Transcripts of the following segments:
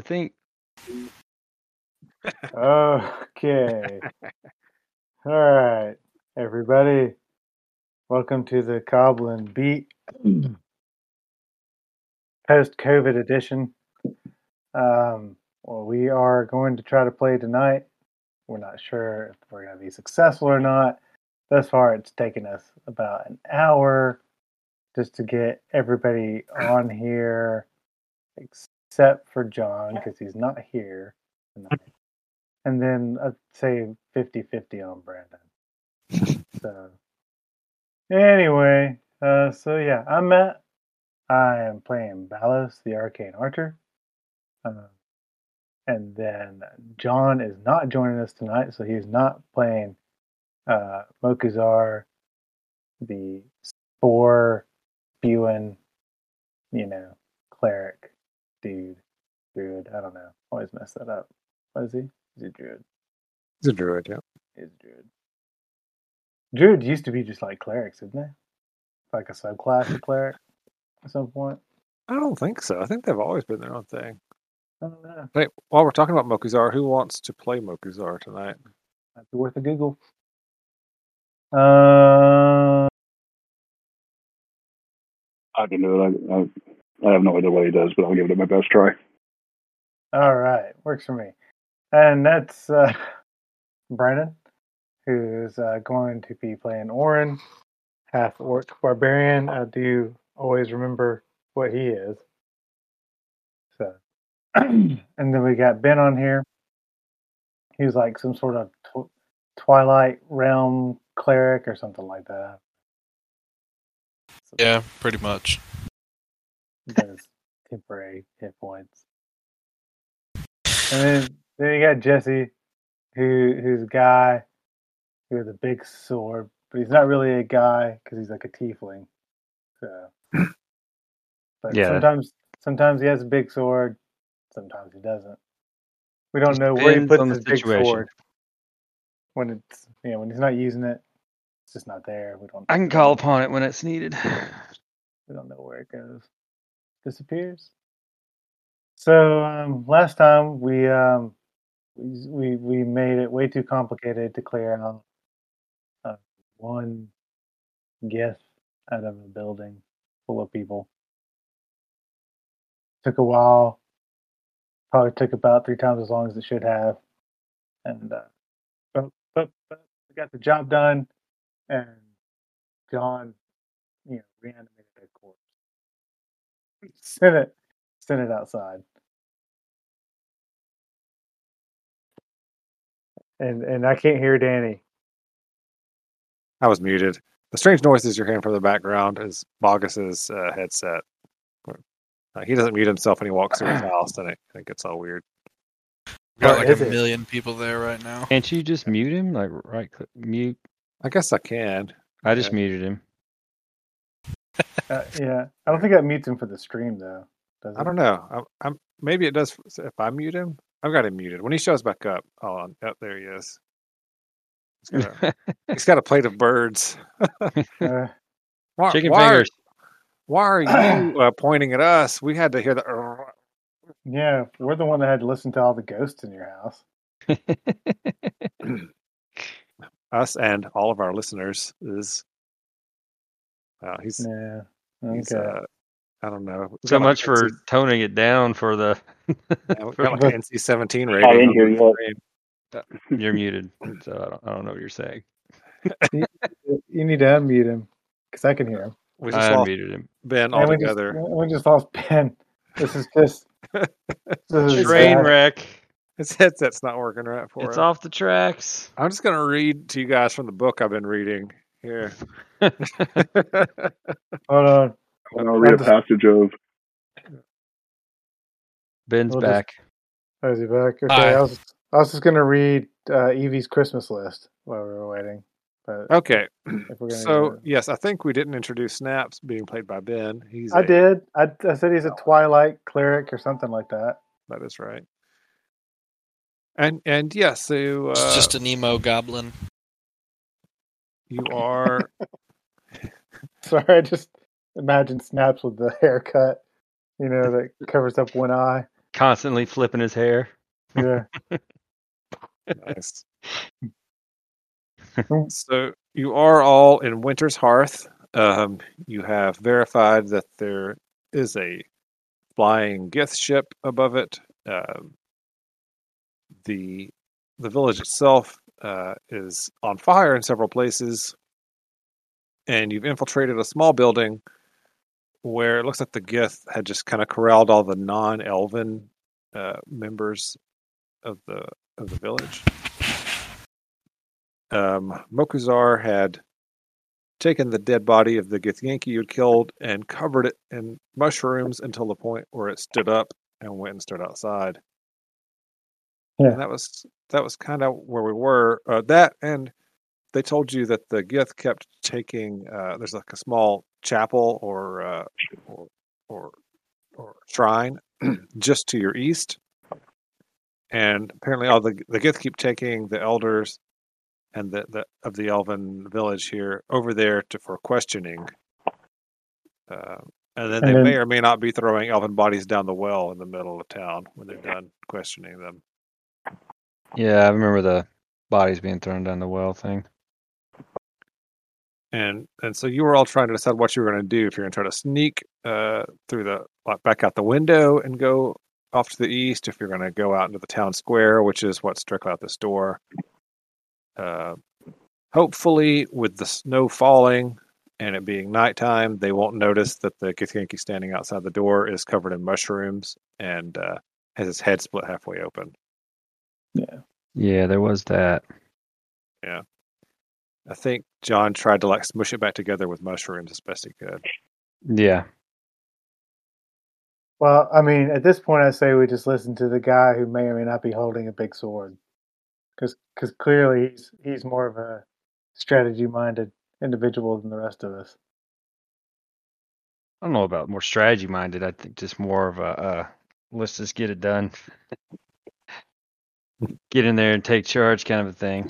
I think Okay. All right, everybody. Welcome to the Goblin Beat post COVID edition. Um, well, we are going to try to play tonight. We're not sure if we're going to be successful or not. Thus far, it's taken us about an hour just to get everybody on here, except for John, because he's not here tonight. And then I'd say 50 50 on Brandon. so, anyway, uh, so yeah, I'm Matt. I am playing Balos, the Arcane Archer. Uh, and then John is not joining us tonight, so he's not playing uh, Mokuzar, the spore spewing, you know, cleric dude, druid. I don't know. Always mess that up. What is he? He's a druid. He's a druid, yeah. He's a druid. Druid used to be just like clerics, didn't they? Like a subclass of cleric at some point. I don't think so. I think they've always been their own thing. I don't know. Hey, while we're talking about Mokuzar, who wants to play Mokuzar tonight? Might be worth a Google. Uh, I can do it. I, I, I have no idea what he does, but I'll give it my best try. all right, works for me. And that's uh, Brandon, who's uh, going to be playing Orin, half orc barbarian. I do always remember what he is. So, and then we got Ben on here. He's like some sort of tw- Twilight Realm cleric or something like that. So Yeah, pretty much. Does temporary hit points. And then then you got Jesse, who who's a guy who has a big sword, but he's not really a guy because he's like a tiefling. So, but Yeah. sometimes sometimes he has a big sword, sometimes he doesn't. We don't know where he puts his big situation. sword when it's you know when he's not using it. It's just not there. We don't. I can call upon it when it's needed. We don't know where it goes. Disappears. So um, last time we um, we we made it way too complicated to clear out uh, one gift out of a building full of people. Took a while. Probably took about three times as long as it should have, and uh, but but but we got the job done, and John, you know, reanimated. Sent it, send it outside. And and I can't hear Danny. I was muted. The strange noises you're hearing from the background is Bogus's uh, headset. Uh, he doesn't mute himself when he walks through his house, and it, it gets all weird. We got like is a it? million people there right now. Can't you just mute him? Like right click mute. I guess I can. I just Yeah. muted him. Uh, yeah, I don't think that mutes him for the stream though. Does I don't know. I'm, I'm maybe it does if I mute him. I've got him muted. When he shows back up, oh, oh there he is. He's got, a, he's got a plate of birds. Uh, Why, Chicken why are- fingers. why are you uh, pointing at us? We had to hear the. yeah, we're the one that had to listen to all the ghosts in your house. us and all of our listeners is. Wow, he's Yeah. he's. Uh, I don't know. So got like much for NC toning it down for the. yeah, we've like NC seventeen rating. I didn't hear you. You're muted, so I don't, I don't know what you're saying. you need to unmute him because I can hear him. We just I lost unmuted him. Ben And we just, altogether. we just lost Ben. This is just this is Train sad. wreck. His headset's not working right for us. It's off the tracks. I'm just gonna read to you guys from the book I've been reading here. Hold on. And I'll read a passage of Ben's We'll just- back. Oh, is he back? Okay, Hi. I was I was just gonna read uh, Evie's Christmas list while we were waiting. But okay, if we're gonna so yes, I think we didn't introduce Snaps being played by Ben. He's I a- did. I, I said he's a Twilight cleric or something like that. That is right. And and yes, so uh, It's just an emo goblin. you are Sorry, I just imagine Snaps with the haircut, you know, that covers up one eye. constantly flipping his hair. Yeah. Nice. so you are all in Winter's Hearth. Um, you have verified that there is a flying Gith ship above it. Um, the the village itself uh, is on fire in several places, and you've infiltrated a small building where it looks like the Gith had just kind of corralled all the non-elven uh, members of the of the village. Um, Mokuzar had taken the dead body of the Githyanki you'd killed and covered it in mushrooms until the point where it stood up and went and stood outside. Yeah. And that was that was kind of where we were. Uh, that and they told you that the Gith kept taking. Uh, there's like a small chapel or uh, or or, or shrine just to your east, and apparently all the the Gith keep taking the elders and the, the of the elven village here over there to for questioning. Uh, and then And they then- may or may not be throwing elven bodies down the well in the middle of town when they're done questioning them. Yeah, I remember the bodies being thrown down the well thing. And and so you were all trying to decide what you were going to do. If you're going to try to sneak uh, through the back out the window and go off to the east, if you're going to go out into the town square, which is what's directly out this door. Uh, hopefully, with the snow falling and it being nighttime, they won't notice that the Githyanki standing outside the door is covered in mushrooms and uh, has his head split halfway open. Yeah, Yeah, there was that. I think John tried to like smush it back together with mushrooms as best he could. Yeah. Well, I mean, at this point, I say we just listen to the guy who may or may not be holding a big sword, because because clearly he's he's more of a strategy-minded individual than the rest of us. I don't know about more strategy minded. I think just more of a uh, let's just get it done. get in there and take charge kind of a thing.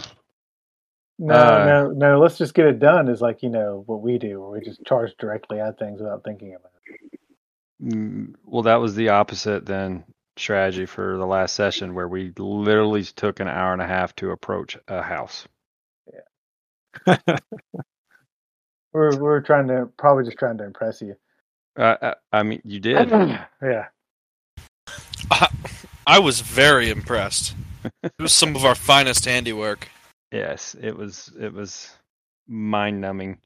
No, Uh, no, no. Let's just get it done. Is like you know what we do, where we just charge directly at things without thinking about it. Mm, Well, that was the opposite than strategy for the last session, where we literally took an hour and a half to approach a house. We're we're trying to probably just trying to impress you. Uh, I, I mean, you did. Yeah. I was very impressed. It was some of our finest handiwork. Yes, it was. It was mind numbing.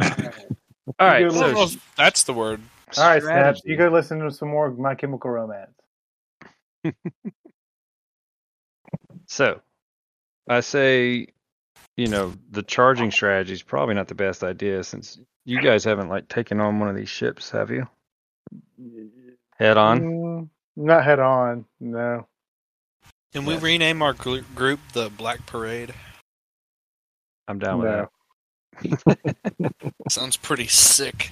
All You right, so don't know if that's the word. All right, Snaps. You go listen to some more My Chemical Romance. So, I say, you know, the charging strategy is probably not the best idea since you guys haven't like taken on one of these ships, have you? Head on. Mm, not head on. No. Can we Yeah. rename our gr- group the Black Parade? I'm down with No. that. Sounds pretty sick.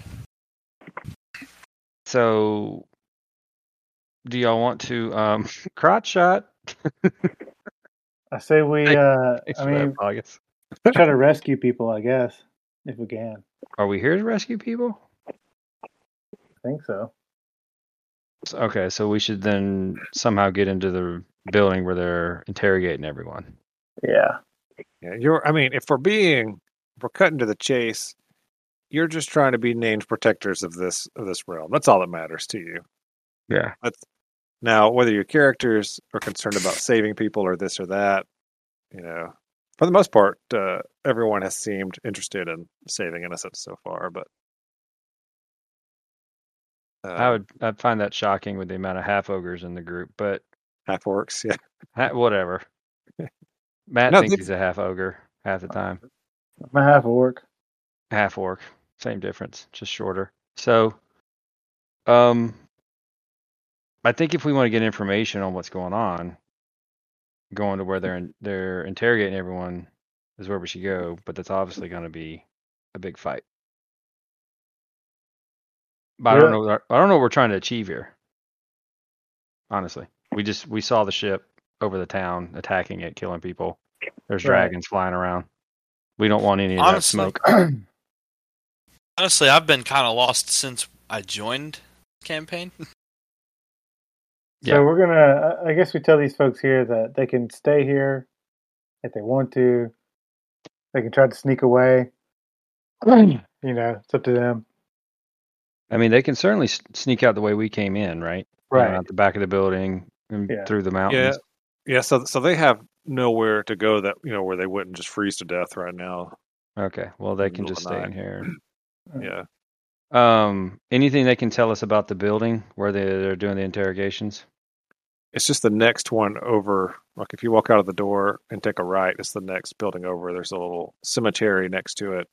So, do y'all want to um crotch shot? I say we. Thank- Uh, Thanks I for that, mean, August. try to rescue people. I guess if we can. Are we here to rescue people? I think so. So- Okay, so we should then somehow get into the building where they're interrogating everyone. Yeah. Yeah, you're. I mean, if we're being, if we're cutting to the chase, you're just trying to be named protectors of this of this realm. That's all that matters to you. Yeah. That's now whether your characters are concerned about saving people or this or that. You know, for the most part, uh, everyone has seemed interested in saving innocents so far. But uh, I would I'd find that shocking with the amount of half ogres in the group, but half orcs, yeah. ha- whatever. Matt No, thinks they- he's a half ogre half the time. I'm a half orc. half orc same difference just shorter so um i think if we want to get information on what's going on going to where they're in, they're interrogating everyone is where we should go but that's obviously going to be a big fight but i don't know i don't know what we're trying to achieve here honestly we just we saw the ship over the town attacking it killing people there's Right. dragons flying around we don't want any of Honestly, that smoke Honestly, I've been kind of lost since I joined the campaign. Yeah. So we're gonna. I- I guess we tell these folks here that they can stay here if they want to. They can try to sneak away. You know, it's up to them. I mean, they can certainly sneak out the way we came in, right? You know, Right. out the back of the building and Yeah. through the Yeah, mountains. yeah. So so they have nowhere to go that you know where they wouldn't just freeze to death right now. Okay. Well, they can just stay in here. Yeah. Um, anything they can tell us about the building where they, they're doing the interrogations? It's just the next one over. Like if you walk out of the door and take a right, it's the next building over. There's a little cemetery next to it.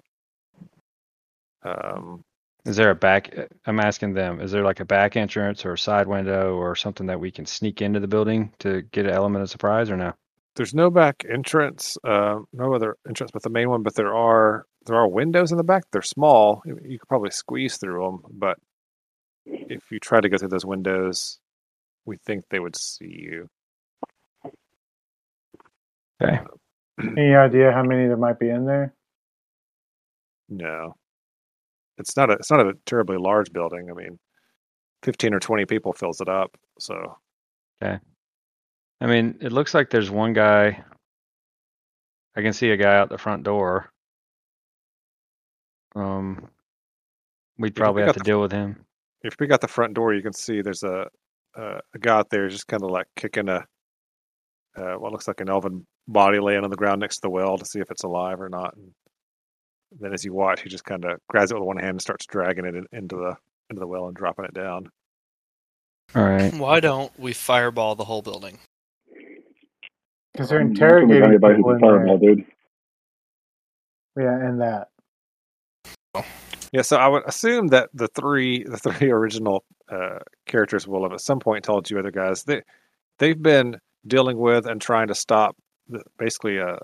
Um, Is there a back? I'm asking them. Is there like a back entrance or a side window or something that we can sneak into the building to get an element of surprise or no? there's no back entrance, uh, no other entrance but the main one. But there are there are windows in the back. They're small. You you could probably squeeze through them, but if you try to go through those windows, we think they would see you. Okay. Any idea how many there might be in there? No, it's not a it's not a terribly large building. I mean, fifteen or twenty people fills it up. So okay, I mean, it looks like there's one guy. I can see a guy out the front door. Um, we'd probably have to the- deal with him. if we got the front door, you can see there's a a, a guy out there just kind of like kicking a uh, what looks like an elven body laying on the ground next to the well to see if it's alive or not. And then as you watch, he just kind of grabs it with one hand and starts dragging it in, into the into the well and dropping it down. All right. Why don't we fireball the whole building? Because they're I'm not interrogating anybody people in fireball, there. dude. Yeah, and that. Yeah, so I would assume that the three the three original uh, characters will have at some point told you other guys they they've been dealing with and trying to stop the, basically uh,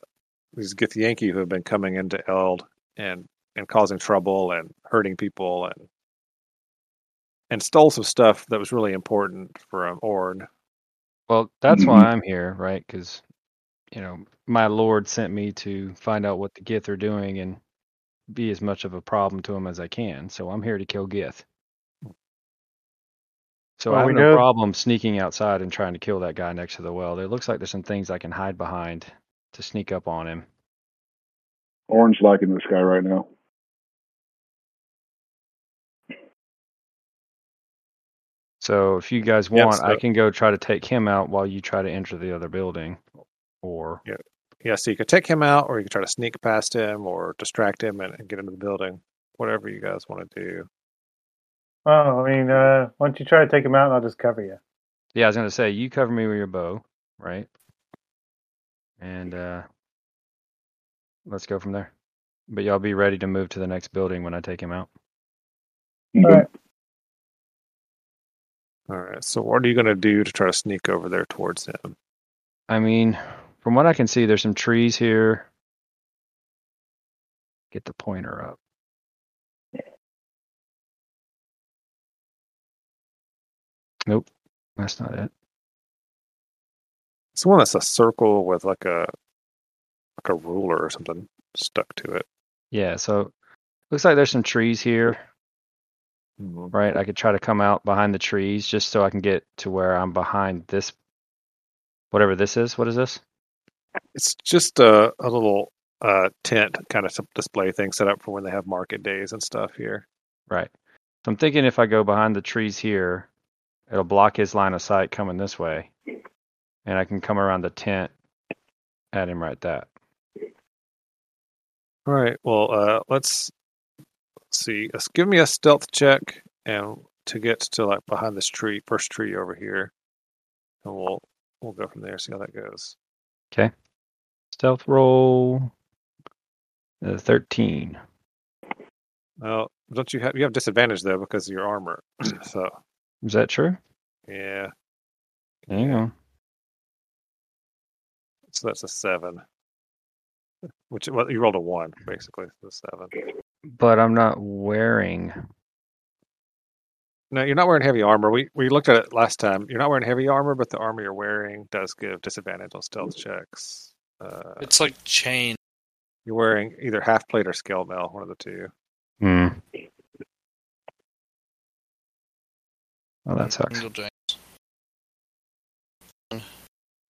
these Githyanki who have been coming into Eld and and causing trouble and hurting people and and stole some stuff that was really important from um, Orn. Well, that's why mm-hmm. I'm here, right? Because, you know, my lord sent me to find out what the Gith are doing and be as much of a problem to them as I can. So I'm here to kill Gith. So Well, I have we no know- problem sneaking outside and trying to kill that guy next to the well. It looks like there's some things I can hide behind to sneak up on him. Orange liking this guy right now. So if you guys Yep, want, I can go try to take him out while you try to enter the other building. Or Yeah, yeah. so you could take him out, or you could try to sneak past him, or distract him and, and get into the building. Whatever you guys want to do. Oh, I mean, uh, why don't you try to take him out and I'll just cover you? yeah, I was gonna say you cover me with your bow, right? And uh let's go from there. But y'all be ready to move to the next building when I take him out. All right. All right. So what are you going to do to try to sneak over there towards him? I mean, from what I can see, there's some trees here. Get the pointer up. Nope, that's not it. It's one that's a circle with like a like a ruler or something stuck to it. Yeah, so looks like there's some trees here, Mhm. right? I could try to come out behind the trees just so I can get to where I'm behind this whatever this is. What is this? It's just a, a little uh, tent kind of display thing set up for when they have market days and stuff here. Right. So I'm thinking if I go behind the trees here, it'll block his line of sight coming this way. And I can come around the tent at him right that. All right. Well, uh, let's, let's see. Let's give me a stealth check and to get to like behind this tree, first tree over here, and we'll we'll go from there. See how that goes. Okay. Stealth roll uh, 13. Well, don't you have you have disadvantage though because of your armor? so Is that true? yeah, Hang on. so that's a seven. Which well, you rolled a one basically. the seven. But I'm not wearing. No, you're not wearing heavy armor. We we looked at it last time. You're not wearing heavy armor, but the armor you're wearing does give disadvantage on stealth checks. Uh, It's like chain. you're wearing either half plate or scale mail, one of the two. Hmm. Well, that sucks.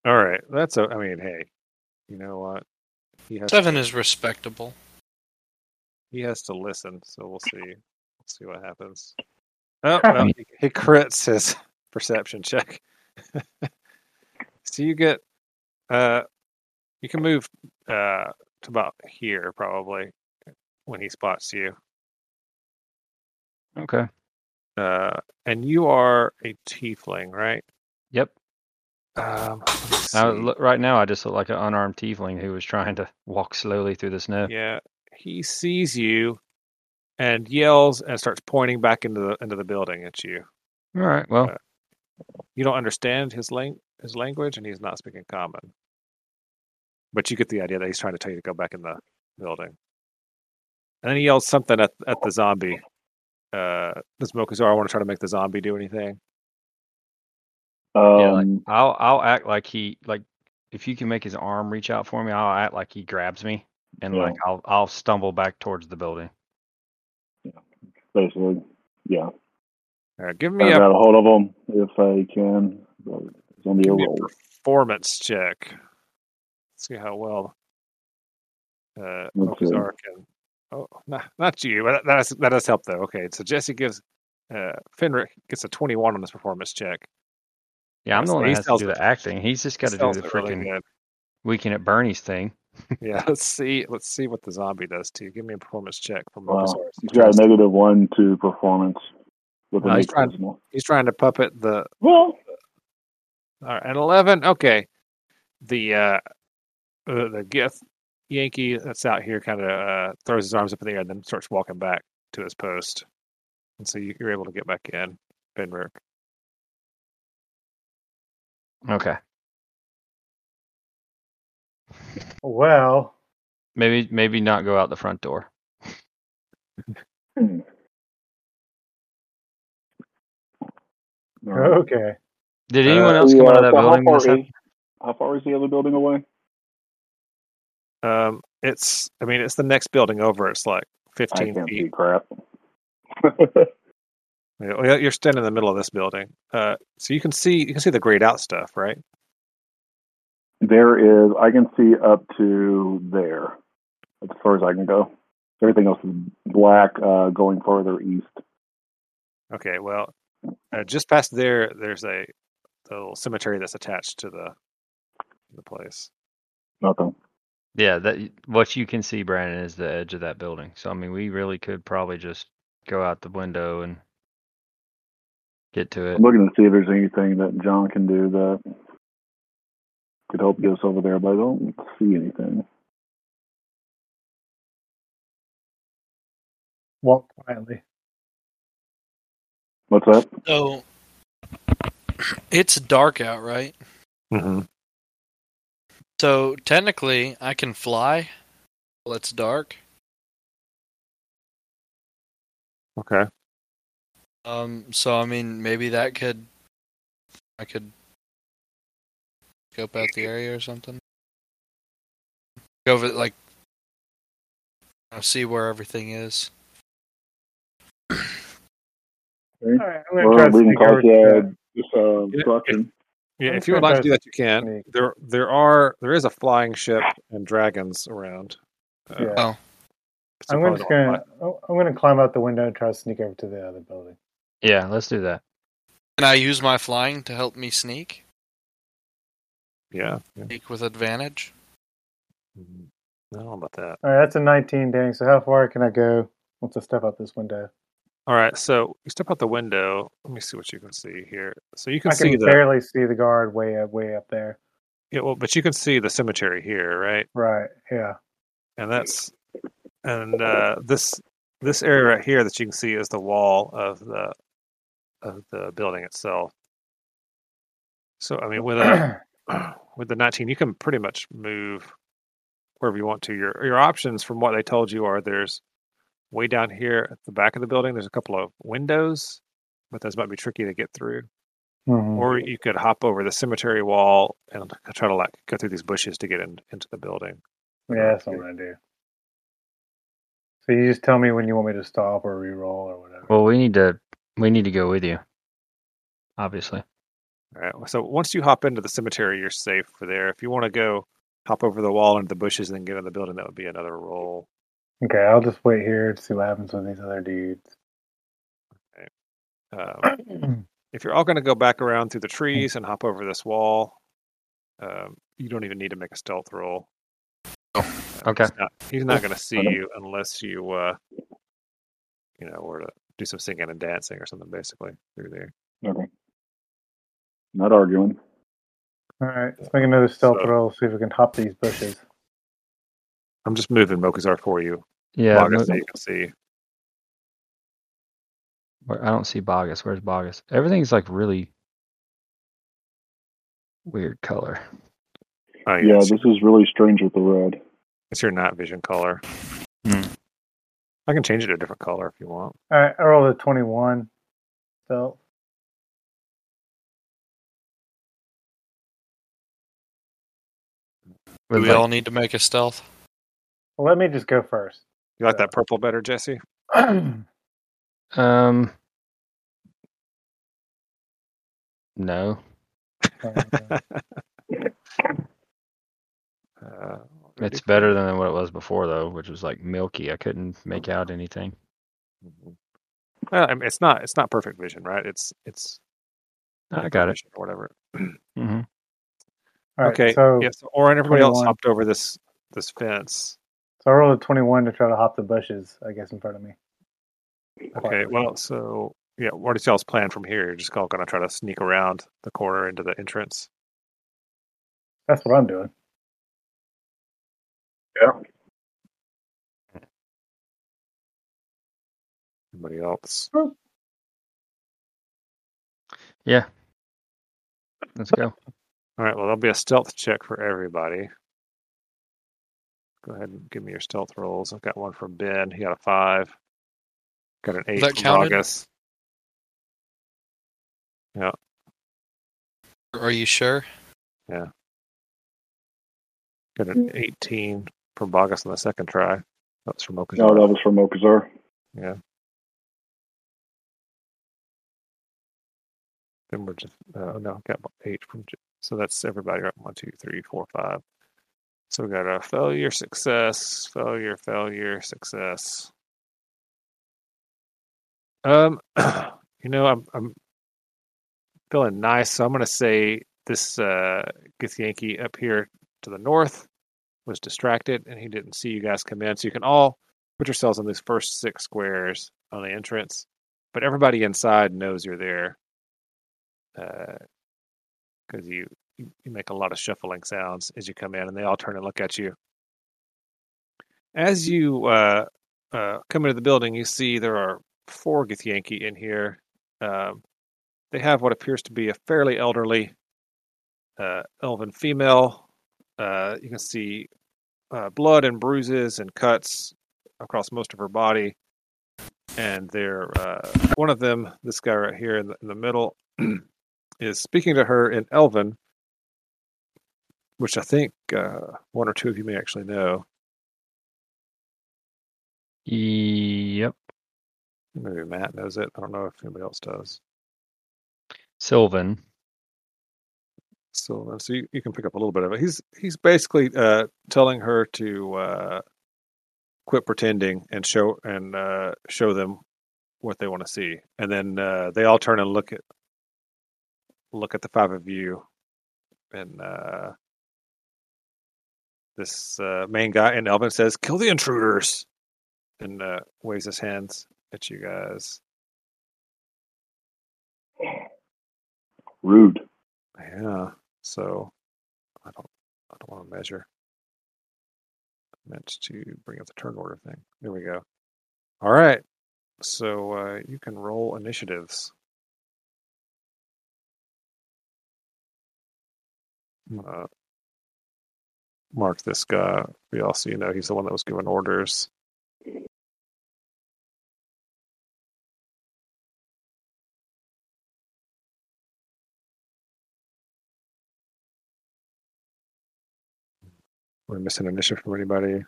All right, that's a. I mean, hey, you know what? He has Seven to, is respectable. he has to listen, so we'll see. We'll see what happens. Oh, well, he, he crits his perception check. so you get, uh, you can move uh to about here probably when he spots you. Okay. Uh, and you are a tiefling, right? Yep. Um, Now, look, right now, I just look like an unarmed tiefling who was trying to walk slowly through the snow. Yeah, he sees you and yells and starts pointing back into the into the building at you. All right. Well, Uh, You don't understand his lang- his language, and he's not speaking common. But you get the idea that he's trying to tell you to go back in the building. And then he yells something at at the zombie. Uh, this Mokuzar, I want to try to make the zombie do anything. Um, yeah, like, I'll I'll act like he like if you can make his arm reach out for me, I'll act like he grabs me and Yeah. like I'll I'll stumble back towards the building. Yeah, basically, yeah. All right, give I me a grab a hold of him if I can. but It's gonna be a give me a roll. performance check. see how well uh, Let's see. Oh, not, not you, but that, that, does, that does help though. Okay, so Jesse gives uh, Fenric gets a twenty-one on his performance check. Yeah, I'm the one that has to sells do it. the acting. He's just got to do the it really freaking good. weekend at Bernie's thing. Yeah, let's see. Let's see what the zombie does to you. Give me a performance check from Wow. Mokuzar. He's got a negative one to performance with No, he's new trying- charisma. He's trying to puppet the Well, All right, an eleven. Okay, the uh, uh the Gith Yankee that's out here kind of uh, throws his arms up in the air and then starts walking back to his post, and so you, you're able to get back in, Benrick. Okay. Well, Maybe maybe not go out the front door. hmm. Okay. Did anyone Uh, else come out of that so building? How far, happened? is, how far is the other building away? Um, it's I mean it's the next building over. It's like I fifteen can't see feet. crap. Yeah, You're standing in the middle of this building, uh, so you can see you can see the grayed out stuff, right? there is, I can see up to there. As far as I can go. Everything else is black, uh, going further east. Okay, well, uh, just past there, there's a, a little cemetery that's attached to the the place. Nothing. Yeah, that what you can see, Brandon, is the edge of that building. So I mean, we really could probably just go out the window and get to it. I'm looking to see if there's anything that John can do that could help get us over there, but I don't see anything. Walk quietly. What's that? So it's dark out, right? Mm-hmm. So technically, I can fly while it's dark. Okay. Um, so I mean, maybe that could, I could scope out the area or something. Go over like, you know, see where everything is. All right, I'm gonna Well, try to we can sneak over call to this uh, Yeah, instruction. Yeah, if you would like to do that, you can. There, there are there is a flying ship and dragons around. Uh, Yeah. Oh. so I'm probably just gonna. I'm gonna climb out the window and try to sneak over to the other building. Yeah, let's do that. Can I use my flying to help me sneak? Yeah. yeah. Sneak with advantage. Mhm. I don't know about that. All right, that's a 19, dang. So how far can I go once I step out this window? All right, so you step out the window. Let me see what you can see here. So you can I see can the barely see the guard way up, way up there. yeah, well, but you can see the cemetery here, right? Right. Yeah. and that's and uh, this this area right here that you can see is the wall of the of the building itself. So I mean, with a with the 19, you can pretty much move wherever you want to. Your your options, from what they told you, are there's way down here at the back of the building. There's a couple of windows, but those might be tricky to get through. Mhm. Or you could hop over the cemetery wall and try to like go through these bushes to get in, into the building. Yeah, that's what I'm gonna do. So you just tell me when you want me to stop or re-roll or whatever. Well, we need to we need to go with you. Obviously. All right. So once you hop into the cemetery, you're safe for there. If you want to go hop over the wall into the bushes and then get in the building, that would be another roll. Okay, I'll just wait here to see what happens with these other dudes. Um, if you're all going to go back around through the trees and hop over this wall, um, you don't even need to make a stealth roll. Oh, Uh, okay. He's not, not going to see you unless you, uh, you know, were to do some singing and dancing or something, basically through there. Okay. Not arguing. All right, let's make another stealth So- roll. See if we can hop these bushes. I'm just moving Mokuzar for you, Yeah, Vargas, mo- so you can see. where- I don't see Bogus. Where's Bogus? Everything's like really weird color. Oh, Yeah, it's, this is really strange with the red. it's your night vision color. Hmm. I can change it to a different color if you want. All right, I rolled a 21 stealth. Do we like- all need to make a stealth? Well, let me just go first. You like that purple better, Jesse? um, no. Uh, It's better than what it was before though, which was like milky. I couldn't make out anything. Mhm. Well, I mean, it's not it's not perfect vision, right? It's it's I got it. or whatever. hmm All right, okay. so, yes, or and everybody else 21. hopped over this this fence. so I rolled a 21 to try to hop the bushes, I guess, in front of me. Okay. Quietly. Well, so yeah, what is y'all's plan from here? You're just all gonna try to sneak around the corner into the entrance. That's what I'm doing. Anybody else? Yeah. Let's go. All right. Well, there'll be a stealth check for everybody. Go ahead and give me your stealth rolls. I've got one from Ben. He got a five. Got an eight that from counted? August. Are you sure? Yeah. Got an mm. 18 from Bogus on the second try. That's from Mokuzar. No, that was from Mokuzar. Yeah. Then we're just, uh, no, I've got eight from, J- so that's everybody, right? One, two, three, four, five. So we got a failure, success, failure, failure, success. Um, you know, I'm, I'm feeling nice, so I'm going to say this uh, Githyanki up here to the north was distracted and he didn't see you guys come in. So you can all put yourselves on these first six squares on the entrance, but everybody inside knows you're there because you you make a lot of shuffling sounds as you come in, and they all turn and look at you. As you uh, uh, come into the building, you see there are four Githyanki in here. Um, they have what appears to be a fairly elderly uh, elven female. Uh, you can see uh, blood and bruises and cuts across most of her body. And they're uh, one of them, this guy right here in the, in the middle, is speaking to her in Elven, which I think uh, one or two of you may actually know. Yep. Maybe Matt knows it. I don't know if anybody else does. Sylvan. So, so you, you can pick up a little bit of it. He's he's basically uh, telling her to uh, quit pretending and show and uh, show them what they want to see, and then uh, they all turn and look at look at the five of you, and uh, this uh, main guy and Elvin says, "Kill the intruders," and uh, waves his hands at you guys. Rude. Yeah. So I don't I don't want to measure. I meant to bring up the turn order thing. There we go. All right. So uh, you can roll initiatives. I'm mark this guy We y'all you know he's the one that was giving orders. We're missing initiative from anybody.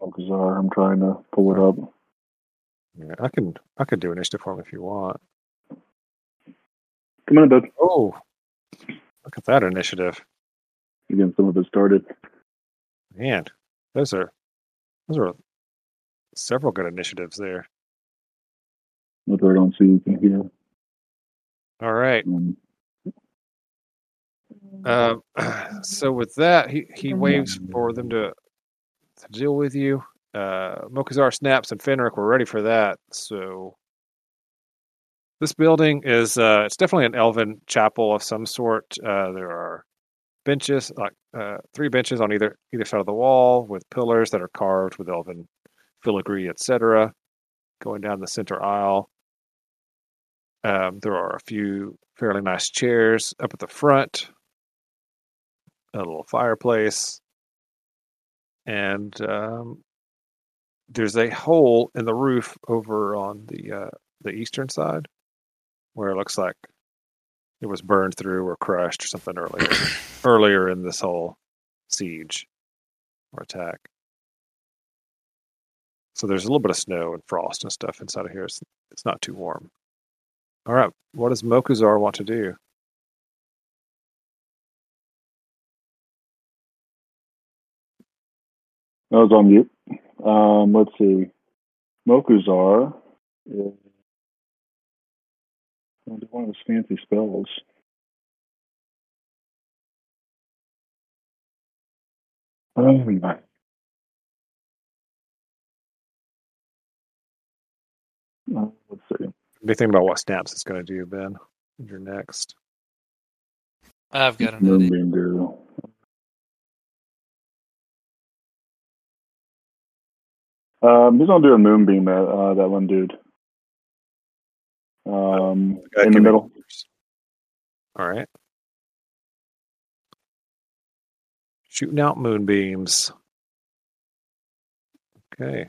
Okazar, I'm trying to pull it up. Yeah, I can I could do initiative for him if you want. Come on, bud. Oh, Look at that initiative. Again, some of it started. Man, those are those are several good initiatives there. What I don't see anything here. All right. Um, Um, so with that, he, he waves for them to to deal with you. Uh, Mokuzar, Snaps, and Fenric were ready for that. So this building is uh, it's definitely an elven chapel of some sort. Uh, there are benches, like uh, three benches on either either side of the wall, with pillars that are carved with elven filigree, etc. Going down the center aisle. Um, there are a few fairly nice chairs up at the front a little fireplace, and um, there's a hole in the roof over on the uh, the eastern side where it looks like it was burned through or crushed or something earlier earlier in this whole siege or attack. So there's a little bit of snow and frost and stuff inside of here. It's, it's not too warm. All right, what does Mokuzar want to do? I was on mute. Um, let's see. Mokuzar is do one of his fancy spells. Um, uh, let's see. What do you think about what Snaps is going to do, Ben? You're next. I've got an idea. Um, he's gonna do a moonbeam at uh, that one dude. Um, Uh, in the middle. numbers. All right. Shooting out moonbeams. Okay.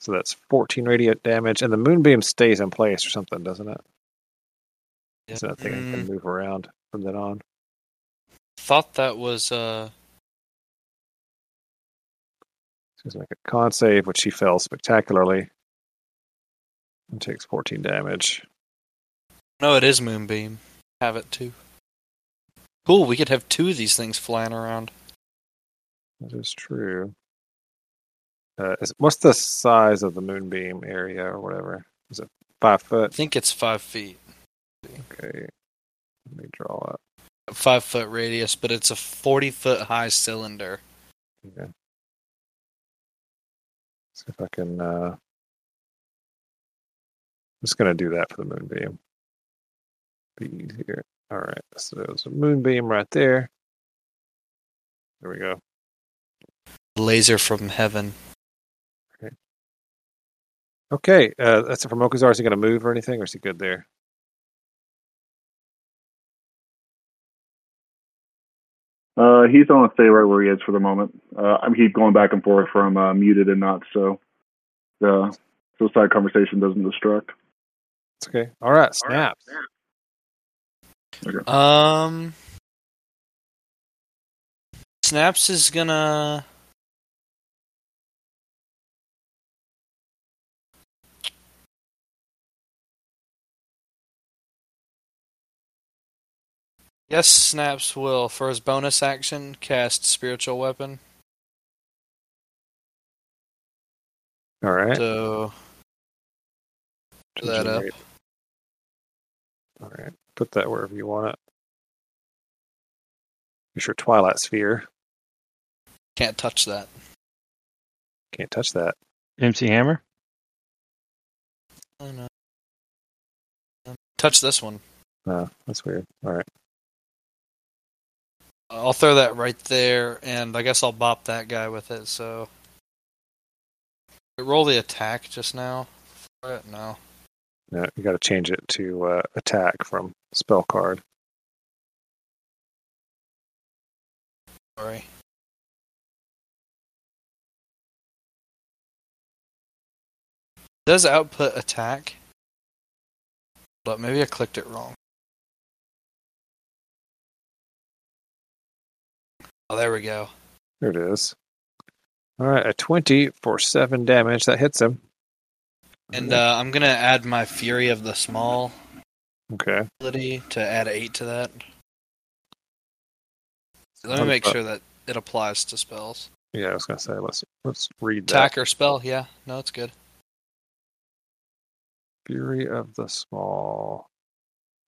So that's 14 radiant damage, and the moonbeam stays in place or something, doesn't it? Yeah. So that thing can Mm, move around from then on. thought that was uh She's make a con save, which she fails spectacularly. And takes 14 damage. no, it is Moonbeam. Have it too. Cool, we could have two of these things flying around. That is true. Uh, is, what's the size of the moonbeam area or whatever? Is it five foot? I think it's five feet. Okay. Let me draw up. Five foot radius, but it's a forty foot high cylinder. Okay. See if I can. Uh, I'm just going to do that for the moonbeam. Be easier. All right. So there's a moonbeam right there. There we go. Laser from heaven. Okay. Uh, that's it for Mokuzar. Is he going to move or anything, or is he good there? Uh, he's gonna stay right where he is for the moment. Uh, I keep going back and forth from uh, muted and not, so the so side conversation doesn't distract. It's okay. All right. Snaps. Um, Snaps is gonna. Yes, Snaps will, for his bonus action, cast Spiritual Weapon. All right. So, To that up. All right. Put that wherever you want it. Use your Twilight Sphere. can't touch that. Can't touch that. MC Hammer. Oh, no. Touch this one. No, that's weird. All right. I'll throw that right there, and I guess I'll bop that guy with it. So, roll the attack just now. No. No, you got to change it to uh, attack from spell card. Sorry. Does output attack? But maybe I clicked it wrong. Oh, there we go. There it is. All right, a 20 for 7 damage. That hits him. And uh, I'm gonna add my Fury of the Small Okay. ability to add eight to that. Let me make sure that it applies to spells. Yeah, I was gonna say let's let's read that. Attack or spell? Yeah, no, it's good. Fury of the Small.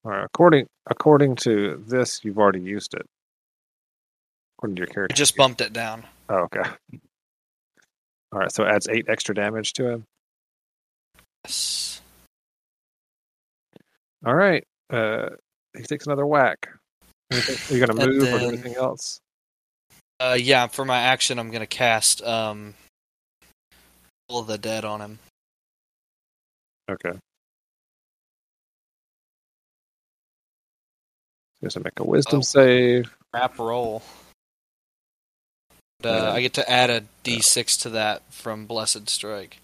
All right. According according to this, you've already used it. According to your I character. just bumped it down. Oh, okay. All right. So it adds eight extra damage to him. Yes. All right. Uh, he takes another whack. Anything- Are you gonna And move or do anything else? Uh, yeah, for my action, I'm gonna cast um, Toll of the Dead on him. Okay. He has to make a Wisdom Oh. save. Wrap roll. Uh, Yeah. I get to add a D6 to that from Blessed Strike.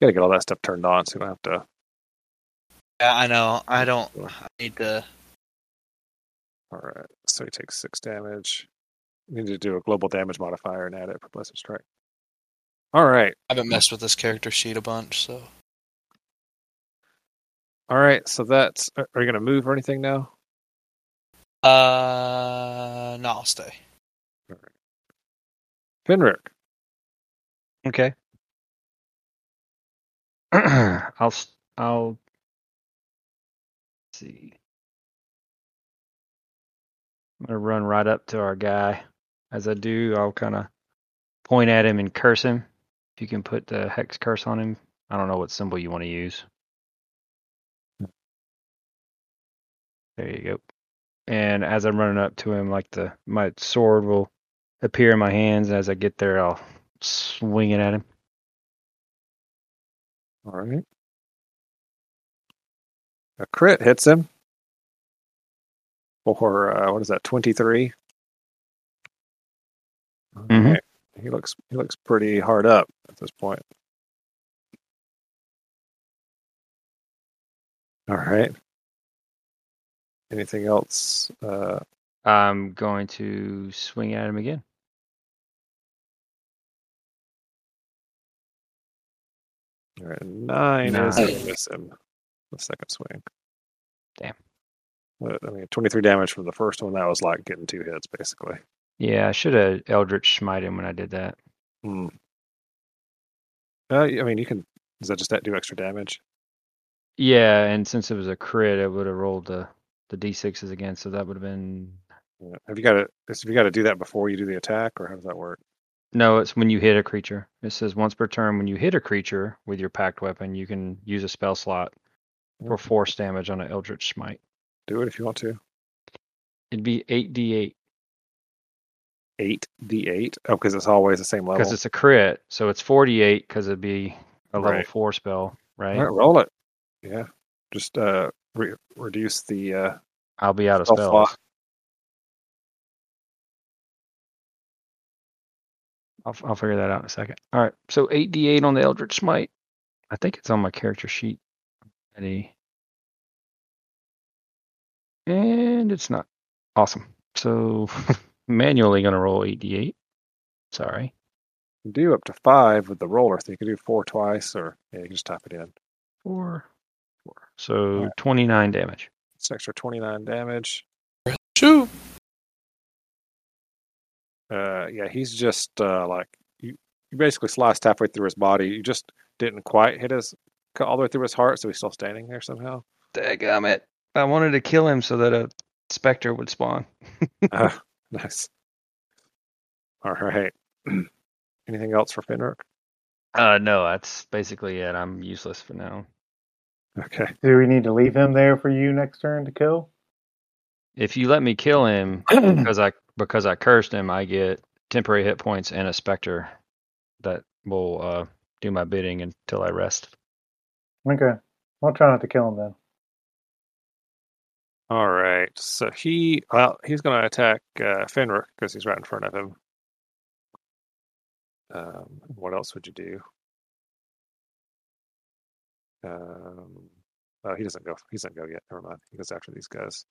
Got to get all that stuff turned on, so you don't have to. Yeah, I know. I don't. I need to. All right. So he takes six damage. You need to do a global damage modifier and add it for Blessed Strike. All right. I haven't messed with this character sheet a bunch, so All right. So that's. Are are you going to move or anything now? Uh, no, I'll stay. Finric. Okay. I'll s- I'll see. I'm gonna run right up to our guy. As I do, I'll kind of point at him and curse him. If you can put the hex curse on him, I don't know what symbol you want to use. There you go. And as I'm running up to him, like the my sword will appear in my hands. As I get there, I'll swing it at him. All right. A crit hits him. Or uh, what is that? Twenty three. Mhm. He looks he looks pretty hard up at this point. All right. Anything else? Uh, I'm going to swing at him again. all right, nine is Nine. gonna miss him. The second swing. Damn. But, I mean, twenty three damage from the first one. That was like getting two hits, basically. Yeah, I should have Eldritch Smite him when I did that. Hmm. Uh, I mean, you can. Does that just that do extra damage? Yeah, and since it was a crit, I would have rolled the the d6s again, so that would have been Yeah. Have you got to? Have you got to do that before you do the attack, or how does that work? no. It's when you hit a creature. It says once per turn, when you hit a creature with your pact weapon, you can use a spell slot for force damage on an Eldritch Smite. Do it if you want to. It'd be eight d8 Eight d eight. Oh, because it's always the same level. because it's a crit, so it's 48 because it'd be a level Right. four spell, right? All right, roll it. Yeah. Just uh, re- reduce the uh, I'll be out of spell spells. I'll, I'll figure that out in a second. All right, so 8d8 on the Eldritch Smite. I think it's on my character sheet. Ready. And it's not. Awesome. So manually going to roll 8d8. Sorry. do up to five with the roller. So you can do four twice, or yeah, you can just type it in. Four. Four. So Alright. 29 damage. It's an extra twenty nine damage. Shoot. Uh, yeah, he's just uh, like you. You basically sliced halfway through his body. You just didn't quite hit his cut all the way through his heart, so he's still standing there somehow. Dagummit. I wanted to kill him so that a specter would spawn. Uh, nice. All right. Anything else for Finric? Uh, no, that's basically it. I'm useless for now. Okay. Do we need to leave him there for you next turn to kill? If you let me kill him because I because I cursed him, I get temporary hit points and a specter that will uh, do my bidding until I rest. Okay. I'll try not to kill him then. All right. So he well, he's going to attack uh, Finric because he's right in front of him. Um, what else would you do? Um, oh, he doesn't go. He doesn't go yet. Never mind. He goes after these guys.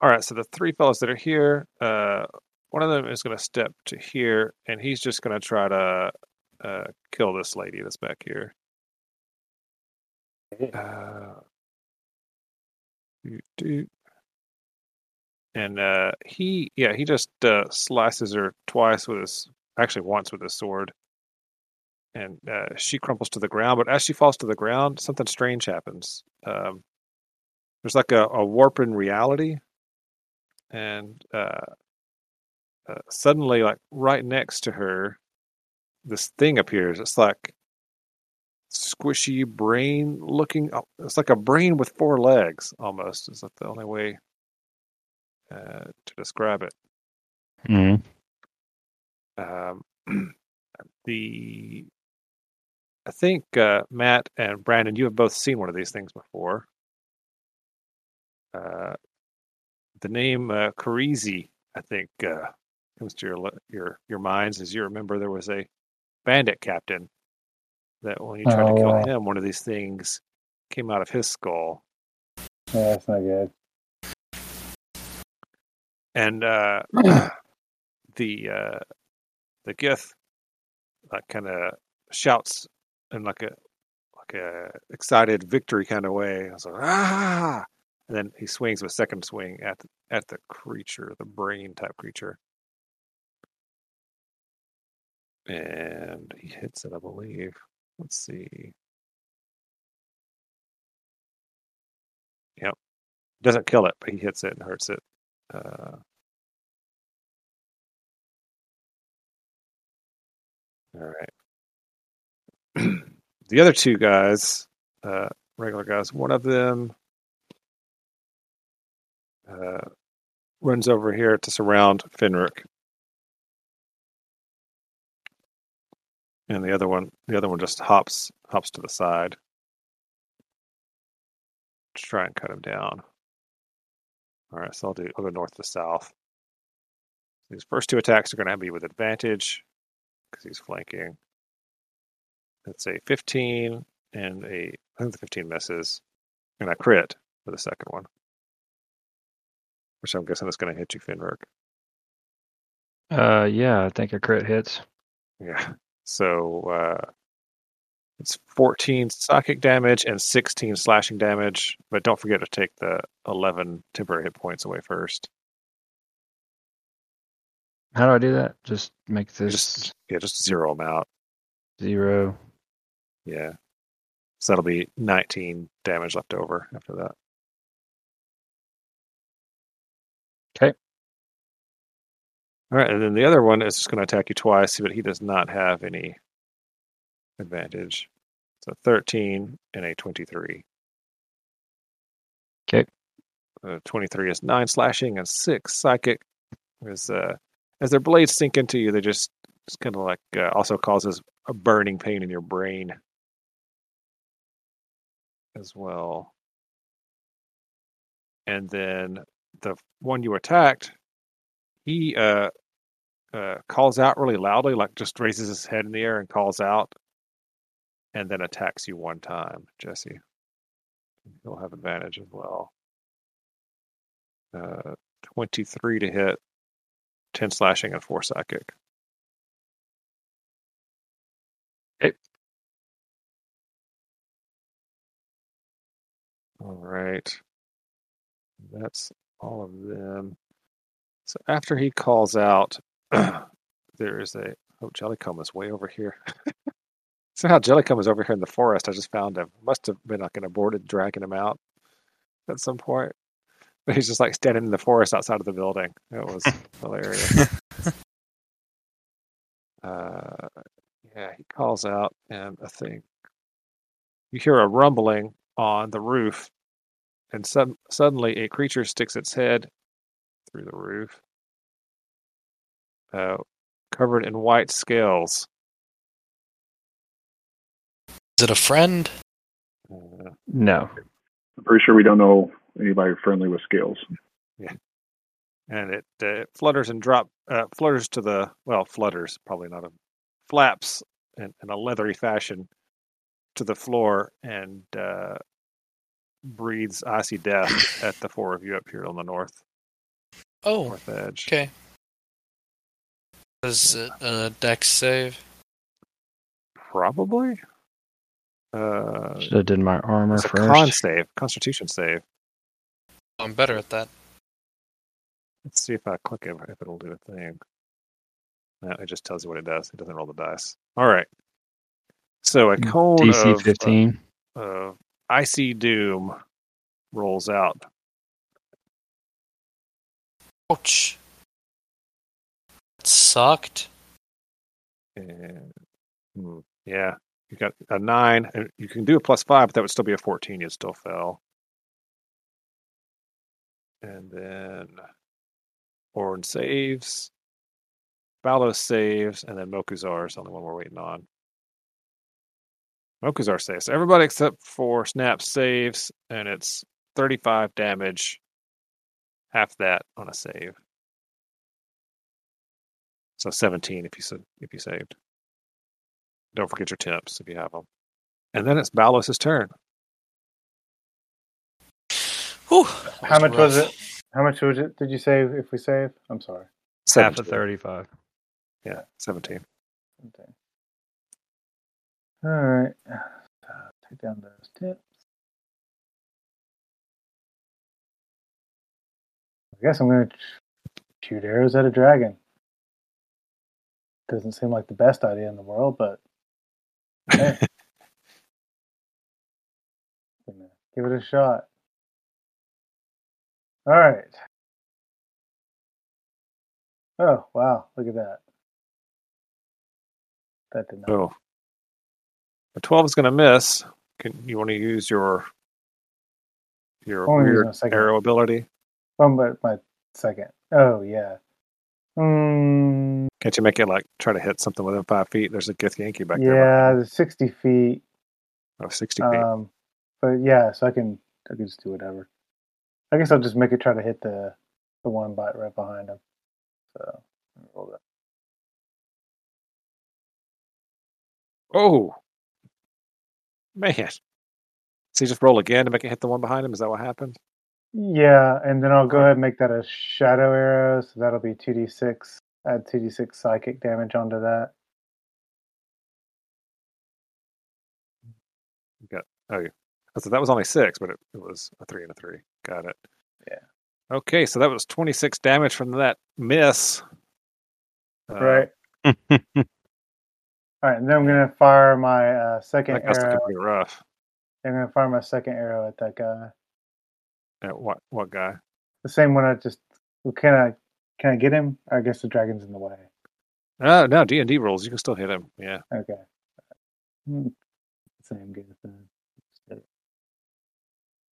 All right. So the three fellows that are here, uh, one of them is going to step to here, and he's just going to try to uh, kill this lady that's back here. Uh, and uh, he, yeah, he just uh, slices her twice with his, actually once with his sword, and uh, she crumples to the ground. But as she falls to the ground, something strange happens. Um, there's like a, a warp in reality, and uh, uh, suddenly, like right next to her, this thing appears. It's like squishy brain looking. oh, It's like a brain with four legs, almost. Is that the only way uh, to describe it? Mhm. Um, the I think uh, Matt and Brandon, you have both seen one of these things before. Uh, the name uh, Karizi, I think, uh, comes to your your your minds as you remember there was a bandit captain that when you tried to kill Oh. him, one of these things came out of his skull. Yeah, that's not good. and uh, the uh, the Gith like kind of shouts in like a like a excited victory kind of way. I was like ah, and then he swings with second swing at at the creature, the brain type creature, and he hits it, I believe. Let's see. Yep, doesn't kill it, but he hits it and hurts it. Uh, all right. the other two guys, uh, regular guys, one of them uh, runs over here to surround Finric, and the other one, the other one just hops hops to the side to try and cut him down. All right, so I'll do. I'll go north to south. These first two attacks are going to be with advantage because he's flanking. It's a 15 and a. I think the 15 misses, and a crit for the second one. Which I'm guessing is going to hit you, Finberg. Uh, yeah, I think a crit hits. Yeah. So uh, it's 14 psychic damage and 16 slashing damage, but don't forget to take the 11 temporary hit points away first. How do I do that? Just make this Just yeah, just zero them out. zero. Yeah. So that'll be 19 damage left over after that. Okay. All right, and then the other one is just going to attack you twice, but he does not have any advantage. So 13 and a 23. 'Kay. Uh, 23 is 9 slashing and 6 psychic. As, uh, as their blades sink into you, they just, just kind of like uh, also causes a burning pain in your brain as well. And then the one you attacked, he uh, uh, calls out really loudly, like just raises his head in the air and calls out, and then attacks you one time, Jesse. He'll have advantage as well. Uh, 23 to hit, 10 slashing, and 4 psychic. All right. That's all of them. So after he calls out, there is a oh Jellycomb is way over here. Somehow Jellycomb is over here in the forest. I just found him. Must have been like an aborted dragging him out at some point. But he's just like standing in the forest outside of the building. It was hilarious. Uh, yeah, he calls out, and I think You hear a rumbling on the roof, and sud- suddenly a creature sticks its head through the roof, uh, covered in white scales. Is it a friend? Uh, No. I'm pretty sure we don't know anybody friendly with scales. Yeah. And it, uh, it flutters and drop uh, flutters to the well flutters probably not a flaps in, in a leathery fashion to the floor and uh, breathes icy death at the four of you up here on the north Oh, north edge. okay. Is it a dex save? Probably. Uh, Should have did my armor it's a first. con save, Constitution save. I'm better at that. Let's see if I click it, if it'll do a thing. No, it just tells you what it does. It doesn't roll the dice. All right. So a cone DC of 15. Uh, uh, icy doom rolls out. Ouch. It sucked. And, hmm, yeah, you got a nine. and You can do a plus five, but that would still be a fourteen. You'd still fail. And then Orin saves. Balos saves, and then Mokuzar is the only one we're waiting on. Mokuzar saves. So everybody except for Snap saves, and it's 35 damage. Half that on a save. So 17 if you sa- if you saved. Don't forget your temps if you have them. And then it's Balos' turn. Whew, How much was it? How much was it? Did you save if we save? I'm sorry. Half 17. of 35. Yeah, 17. Okay. All right. So take down those tips. I guess I'm going to shoot arrows at a dragon. Doesn't seem like the best idea in the world, but hey. Give it a shot. All right. Oh, wow. Look at that. That did not. So the 12 is going to miss. Can you want to use your your Only weird arrow ability? Oh, but my second. Oh, yeah. Mm, Can't you make it like try to hit something within five feet? There's a Githyanki back there. yeah, the 60 feet. Oh, 60 feet. Um, but yeah, so I can I can just do whatever. I guess I'll just make it try to hit the the one bite right behind him. So roll that. oh, man. So you just roll again to make it hit the one behind him? Is that what happened? Yeah, and then I'll go ahead and make that a shadow arrow. So that'll be two d six. Add two d six psychic damage onto that. Oh, yeah. So that was only six, but it, it was a three and a three. Got it. Yeah. Okay, so that was 26 damage from that miss. Uh, Right. All right, and then I'm gonna fire my uh, second That guy's arrow. pretty rough. I'm gonna fire my second arrow at that guy. Uh, what what guy? The same one I just. Well, can I can I get him? I guess the dragon's in the way. Oh no, D and D rules. You can still hit him. Yeah. Okay. Hmm. Same good.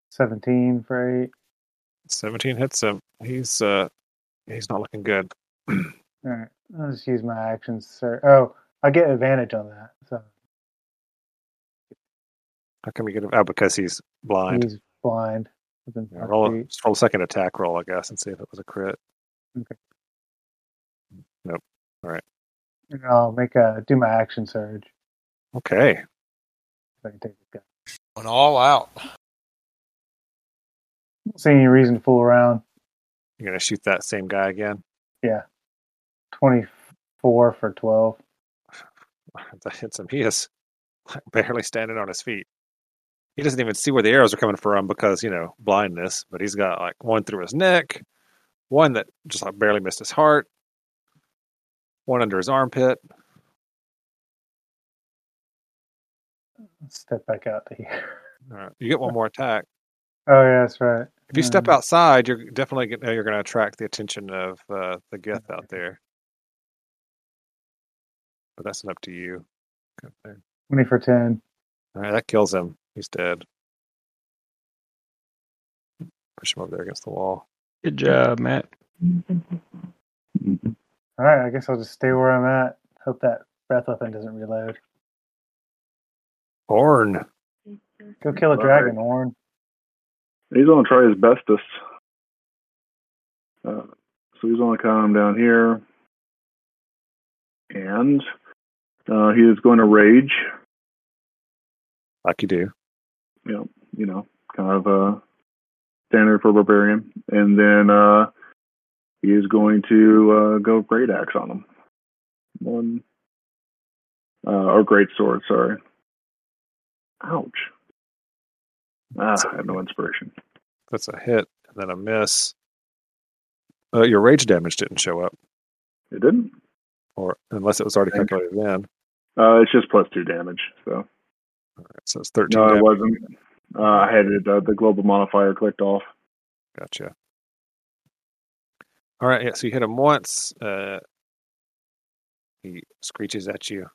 Seventeen for eight. 17 hits him. He's uh he's not looking good. All right. I'll just use my actions, sir. Oh, I get advantage on that. So How come you get him? Oh, because he's blind. he's blind. Yeah, roll, a, roll a second attack roll, I guess, and see if it was a crit. Okay. Nope. All right. And I'll make a do my action surge. Okay. So I can take this guy. Went all out. Don't see any reason to fool around. You're gonna shoot that same guy again. Yeah. Twenty four for twelve. that hits him. He is barely standing on his feet. He doesn't even see where the arrows are coming from because, you know, blindness. But he's got like one through his neck, one that just like barely missed his heart, one under his armpit. Step back out to here. All right. You get one more attack. Oh yeah, that's right. If you step Um, outside, you're definitely gonna, you're going to attract the attention of uh, the Gith out there. But that's up to you. Okay, there. Twenty for ten. All right, that kills him. He's dead. Push him over there against the wall. Good job, Matt. All right, I guess I'll just stay where I'm at. Hope that breath weapon doesn't reload. Orn. Go kill a All dragon, Orn. He's going to try his bestest. Uh, so he's going to calm down here. And uh, he is going to rage. Like you do. You know, you know, kind of uh, standard for barbarian. And then uh, he is going to uh, go great axe on him. One. Uh, or great sword, sorry. Ouch. Ah, I have no inspiration. That's a hit and then a miss. Uh, your rage damage didn't show up, It didn't. or unless it was already calculated in. Uh, it's just plus two damage. So right, so it's 13 no, it wasn't. Uh, I had it. Uh, the global modifier clicked off. Gotcha. All right, yeah, so you hit him once. Uh, he screeches at you,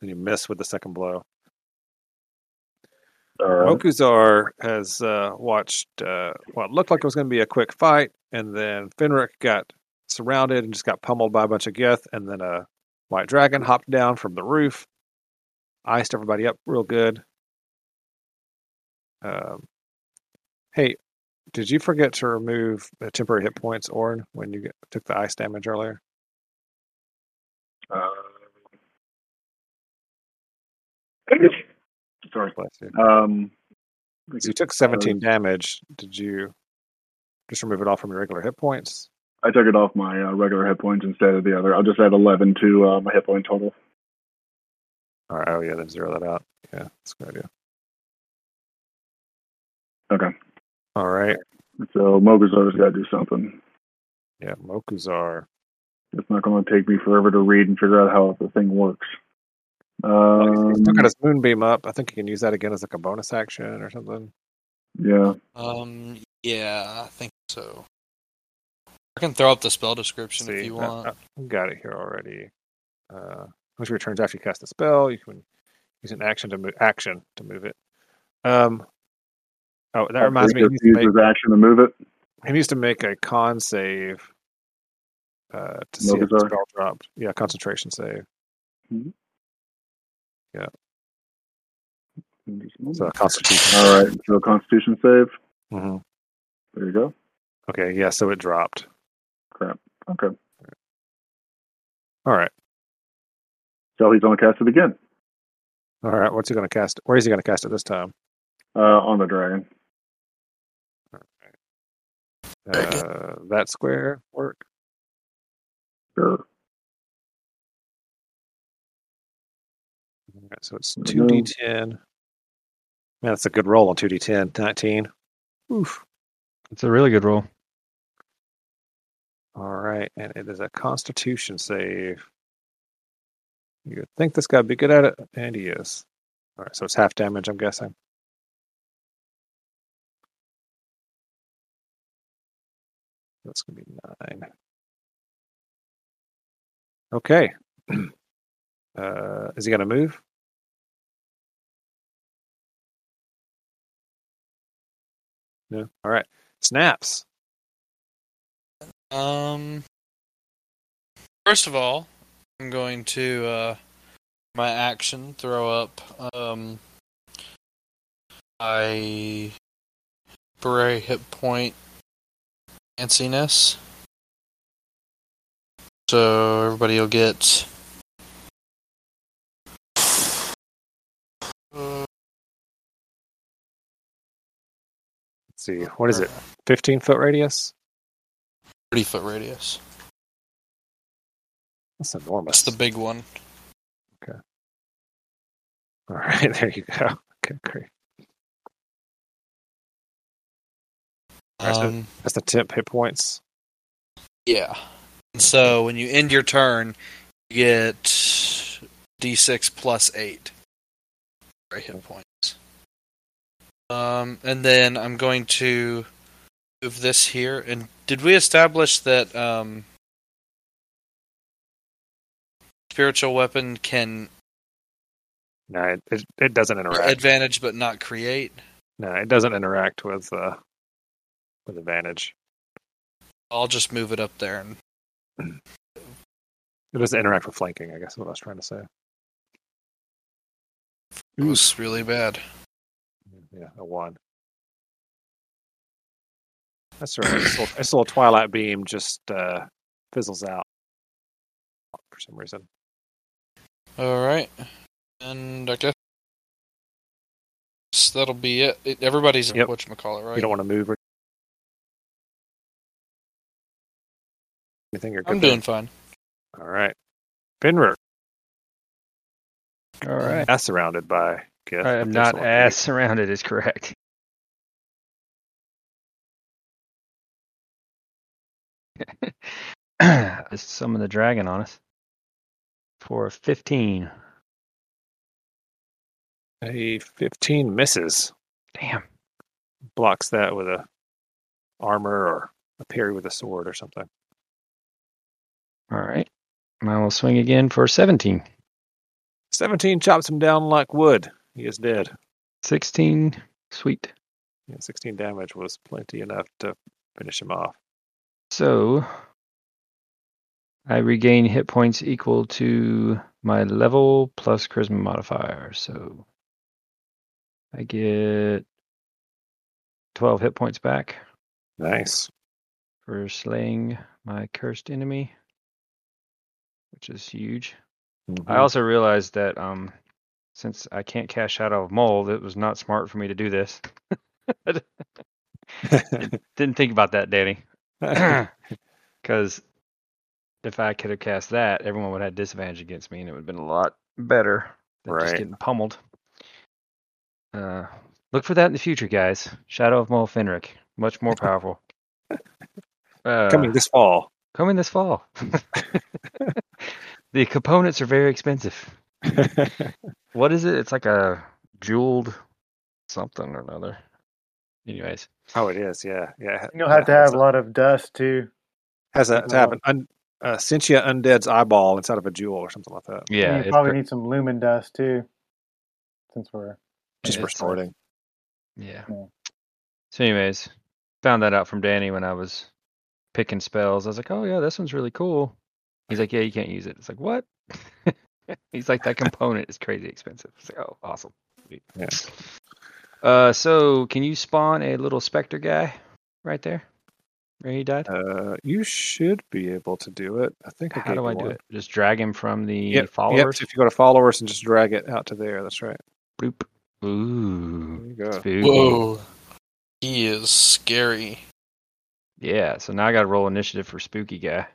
and you miss with the second blow. Right. Mokuzar has uh, watched uh, what looked like it was going to be a quick fight, and then Fenric got surrounded and just got pummeled by a bunch of Gith, and then a white dragon hopped down from the roof, iced everybody up real good. Um, hey, did you forget to remove the temporary hit points, Orn, when you get, took the ice damage earlier? Uh, sorry. Bless you. Um, you took 17 damage. Did you just remove it all from your regular hit points? I took it off my uh, regular hit points instead of the other. I'll just add 11 to uh, my hit point total. All right. Oh, yeah, then zero that out. Yeah, that's a good idea. Okay. All right. So Mokuzar's got to do something. Yeah, Mokuzar. It's not going to take me forever to read and figure out how the thing works. Um, He's still got his moonbeam up. I think he can use that again as like a bonus action or something. yeah. Um, yeah, I think so. I can throw up the spell description if you want. uh, got it here already. Uh, which returns after you cast a spell. You can use an action to move action to move it. Um. Oh, that reminds me. He needs, to Use make, his action to move it. he needs to make a con save. Uh, to see if the spell dropped. Yeah, concentration save. Yeah. So a constitution. All right. So Constitution save. hmm There you go. Okay, yeah, so it dropped. Crap. Okay. All right. So he's going to cast it again All right. What's he going to cast? Where is he going to cast it this time? uh, on the dragon. Uh, that square work. Sure. All right, so it's Mhm. 2d10. Man, that's a good roll on 2d10. 19. Oof. It's a really good roll. All right. And it is a constitution save. You think this guy would be good at it, and he is. All right. So it's half damage, I'm guessing. That's going to be nine. Okay. Uh, is he going to move? No. All right. Snaps. Um, first of all, I'm going to uh, my action throw up um I temporary hit point fanciness. So everybody will get. Let's see. What is it? 15 foot radius? 30 foot radius. That's enormous. That's the big one. Okay. All right. There you go. Okay, great. So- Um, That's the temp hit points. Yeah. And so when you end your turn, you get d6 plus 8 hit points. Um, and then I'm going to move this here. And did we establish that um, spiritual weapon can No, it, it, doesn't interact. advantage but not create? no, it doesn't interact with uh, with advantage. I'll just move it up there. And It doesn't interact with flanking. I guess is what I was trying to say. it was really bad. Yeah, a one. That's right. This little, this little twilight beam just uh, fizzles out for some reason. All right, and I guess that'll be it. it everybody's Yep. what call it, right? You don't want to move or anything. You're good I'm there? doing fine. All right. Finrer. All right. That's surrounded by Gith. I am not ass surrounded is correct. Let's summon the dragon on us for 15. A 15 misses. Damn. Blocks that with a armor or a parry with a sword or something. All right. Now I will swing again for 17. 17 chops him down like wood. He is dead. 16. Sweet. Yeah, 16 damage was plenty enough to finish him off. So I regain hit points equal to my level plus charisma modifier. So I get 12 hit points back Nice. for slaying my cursed enemy, which is huge. I Mhm. also realized that um, since I can't cast Shadow of Moil, it was not smart for me to do this. Didn't think about that, Danny. Because if I could have cast that, everyone would have disadvantage against me, and it would have been a lot better than just getting pummeled. Uh, look for that in the future, guys. Shadow of Moil Fenric, much more powerful. Uh, Coming this fall. coming this fall. the components are very expensive. What is it? It's like a jeweled something or another. Anyways, oh, it is. Yeah. Yeah. You'll have to have a lot of dust too. Has a, to have an un, a sentient undead's eyeball inside of a jewel or something like that. yeah, and you probably pre- need some lumen dust too, since we're Just for it's, uh, sorting. Yeah. Yeah. So, anyways, found that out from Danny when I was picking spells. I was like, "Oh yeah, this one's really cool." He's like, "Yeah, you can't use it." It's like, "What?" He's like, "That component is crazy expensive." It's like, "Oh, awesome." Yeah. Uh, so can you spawn a little specter guy right there where he died? Uh, you should be able to do it. I think. I How do I do one. it? Just drag him from the Yep, Yep. followers. So if you go to followers and just drag it out to there, that's right. Bloop. There Ooh, you go. Whoa. He is scary. Yeah. So now I got to roll initiative for spooky guy.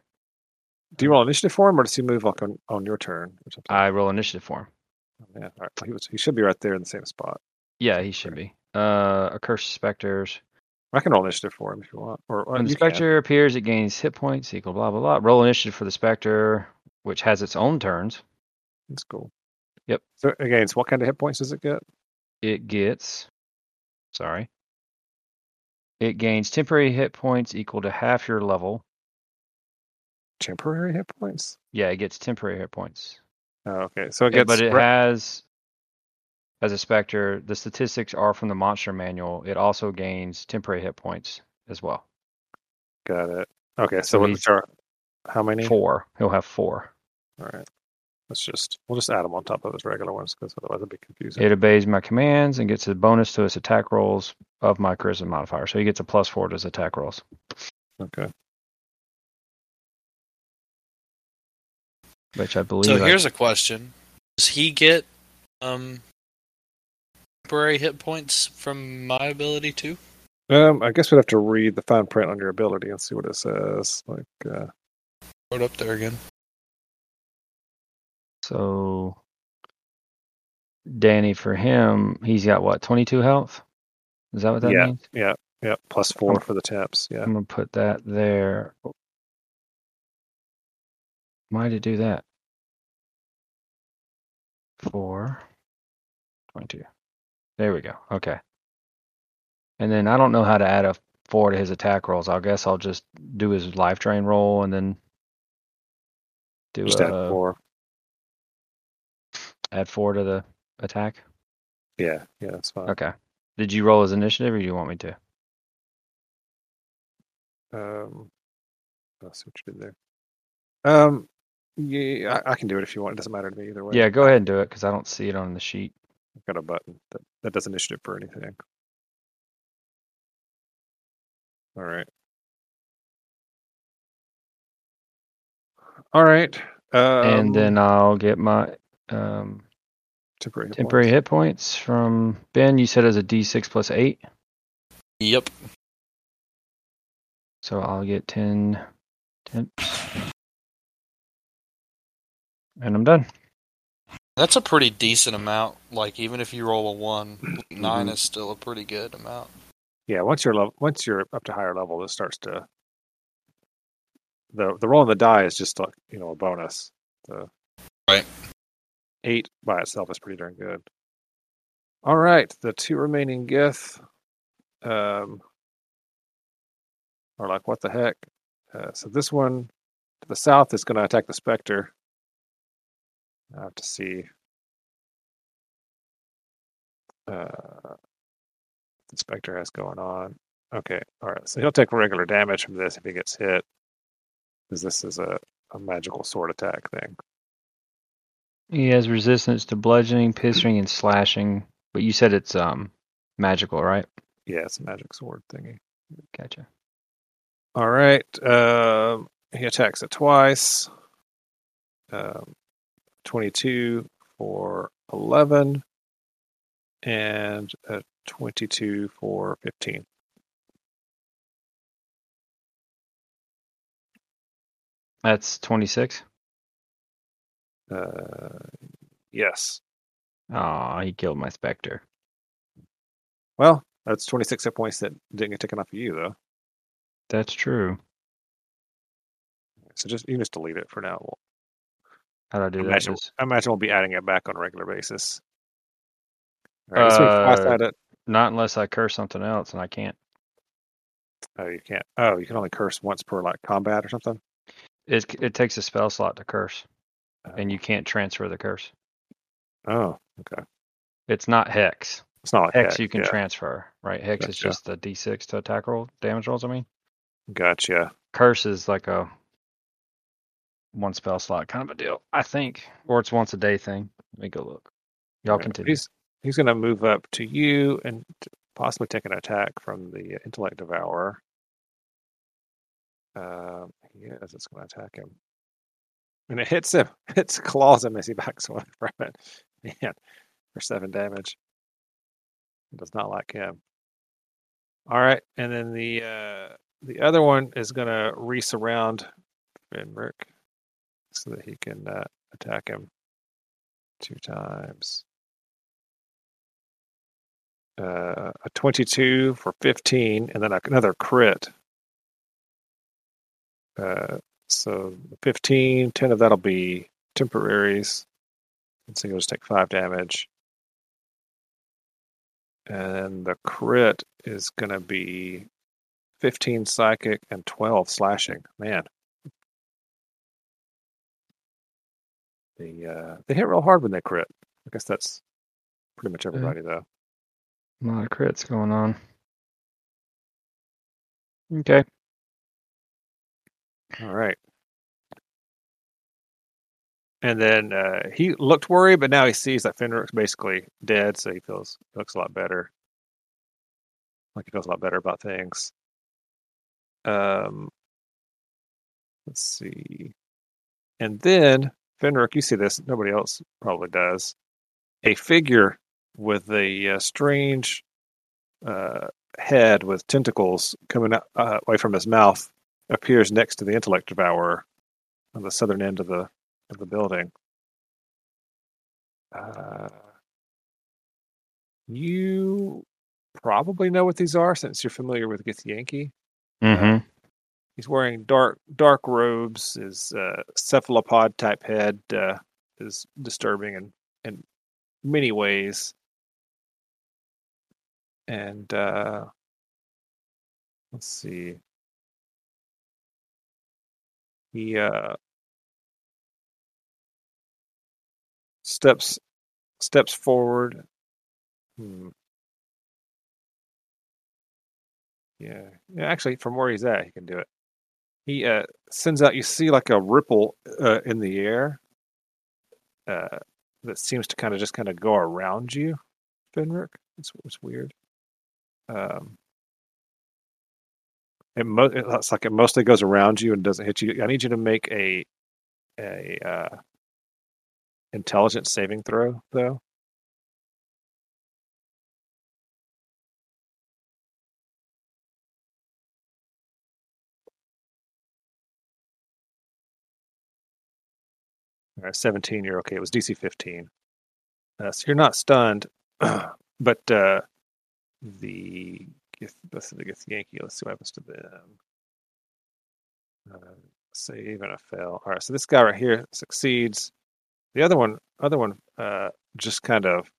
Do you roll initiative for him, or does he move like on, on your turn or? I roll initiative for him. yeah, all right. he was. He should be right there in the same spot. Yeah, he should be. Uh, accursed specters. I can roll initiative for him if you want. Or, or When the you can. specter appears, it gains hit points equal blah blah blah. Roll initiative for the specter, which has its own turns. That's cool. Yep. So again, what kind of hit points does it get? It gets, sorry, it gains temporary hit points equal to half your level. Temporary hit points. Yeah, it gets temporary hit points. Oh, okay. So it gets. but it re- has, as a specter, the statistics are from the monster manual. It also gains temporary hit points as well. got it. Okay. So So what he's- which how many? Four. He'll have four. All right. Let's just we'll just add them on top of his regular ones because otherwise it'd be confusing. It obeys my commands and gets a bonus to its attack rolls of my charisma modifier. So he gets a plus four to his attack rolls. Okay. which I believe. So here's a question: Does he get um temporary hit points from my ability too? Um, I guess we'd have to read the fine print on your ability and see what it says. Like, uh, Throw up there again. so Danny for him, he's got what twenty two health. Is that what that Yeah. means? yeah, yeah, plus four Um, for the taps. Yeah. I'm gonna put that there. Why did it do that? Four. 22. There we go. Okay. And then I don't know how to add a four to his attack rolls. I guess I'll just do his life drain roll and then do Just add a, four. add four to the attack. Yeah, yeah, that's fine. Okay. Did you roll his initiative or do you want me to? Um, let's see what you did there. Um, yeah, I, I can do it if you want. It doesn't matter to me either way. Yeah, go ahead and do it because I don't see it on the sheet. I've got a button that, that does initiative for anything. All right. All right. Um, and then I'll get my um, temporary hit temporary points. hit points from Ben. You said as a D6 plus 8. Yep. So I'll get 10 temps. And I'm done. That's a pretty decent amount. Like even if you roll a one, Mm-hmm. 9 is still a pretty good amount. Yeah, once you're level, once you're up to higher level, it starts to the the roll on the die is just like you know a bonus. The Right. eight by itself is pretty darn good. All right, the two remaining Gith um, are like, what the heck? Uh, so this one to the south is going to attack the Spectre. I have to see. Uh, the Spectre has going on. Okay, all right. So he'll take regular damage from this if he gets hit, because this is a, a magical sword attack thing. He has resistance to bludgeoning, piercing, and slashing. But you said it's um magical, right? Yeah, it's a magic sword thingy. Gotcha. All right. Um, he attacks it twice. Um, 22 for 11 and a 22 for 15. That's twenty six. Uh, yes. Oh, he killed my specter. Well, that's 26 hit points that didn't get taken off of you, though. That's true. So just you can just delete it for now. We'll, How do I do I that? imagine, I imagine we'll be adding it back on a regular basis. All right, so Uh, at it. not unless I curse something else, and I can't. Oh, you can't. Oh, you can only curse once per like combat or something. It it takes a spell slot to curse, Oh, and you can't transfer the curse. Oh, okay. It's not hex. It's not like Hex heck, you can yeah. transfer, right? Hex is just the d6 to attack roll damage rolls. I mean, Gotcha. curse is like a one spell slot kind of a deal, I think, or it's once a day thing. Let me go look. Y'all All right, continue. He's he's going to move up to you and possibly take an attack from the intellect devourer. Um, he is. It's going to attack him, and it hits him. It's claws him as he backs away from it. Man, for seven damage. It does not like him. All right, and then the uh, the other one is going to resurround Finrick so that he can uh, attack him two times. Uh, a 22 for 15, and then another crit. Uh, so 15, 10 of that'll be temporaries. And so you'll just take five damage. And the crit is going to be 15 psychic and 12 slashing. Man. They, uh, they hit real hard when they crit. I guess that's pretty much everybody, though. A lot of crits going on. Okay. All right. And then uh, he looked worried, but now he sees that Fenrick's basically dead, so he feels looks a lot better. Like he feels a lot better about things. Um, let's see. And then Fenrick, you see this. Nobody else probably does. A figure with a uh, strange uh, head with tentacles coming out, uh, away from his mouth appears next to the intellect devourer on the southern end of the of the building. Uh, you probably know what these are since you're familiar with Githyanki. Mm-hmm. He's wearing dark dark robes. His uh, cephalopod type head uh, is disturbing in in many ways. And uh, let's see. He uh, steps steps forward. Hmm. Yeah, yeah. Actually, from where he's at, he can do it. He uh, sends out. You see like a ripple uh, in the air uh, that seems to kind of just kind of go around you, Fenric. It's it's weird. Um, it mo- like it mostly goes around you and doesn't hit you. I need you to make a a uh, intelligence saving throw, though. Right, 17, you're okay. It was DC 15. Uh, so you're not stunned, but uh, the let's see, the Yankee. Let's see what happens to them. Uh, save and a fail. All right, so this guy right here succeeds. The other one, other one, uh, just kind of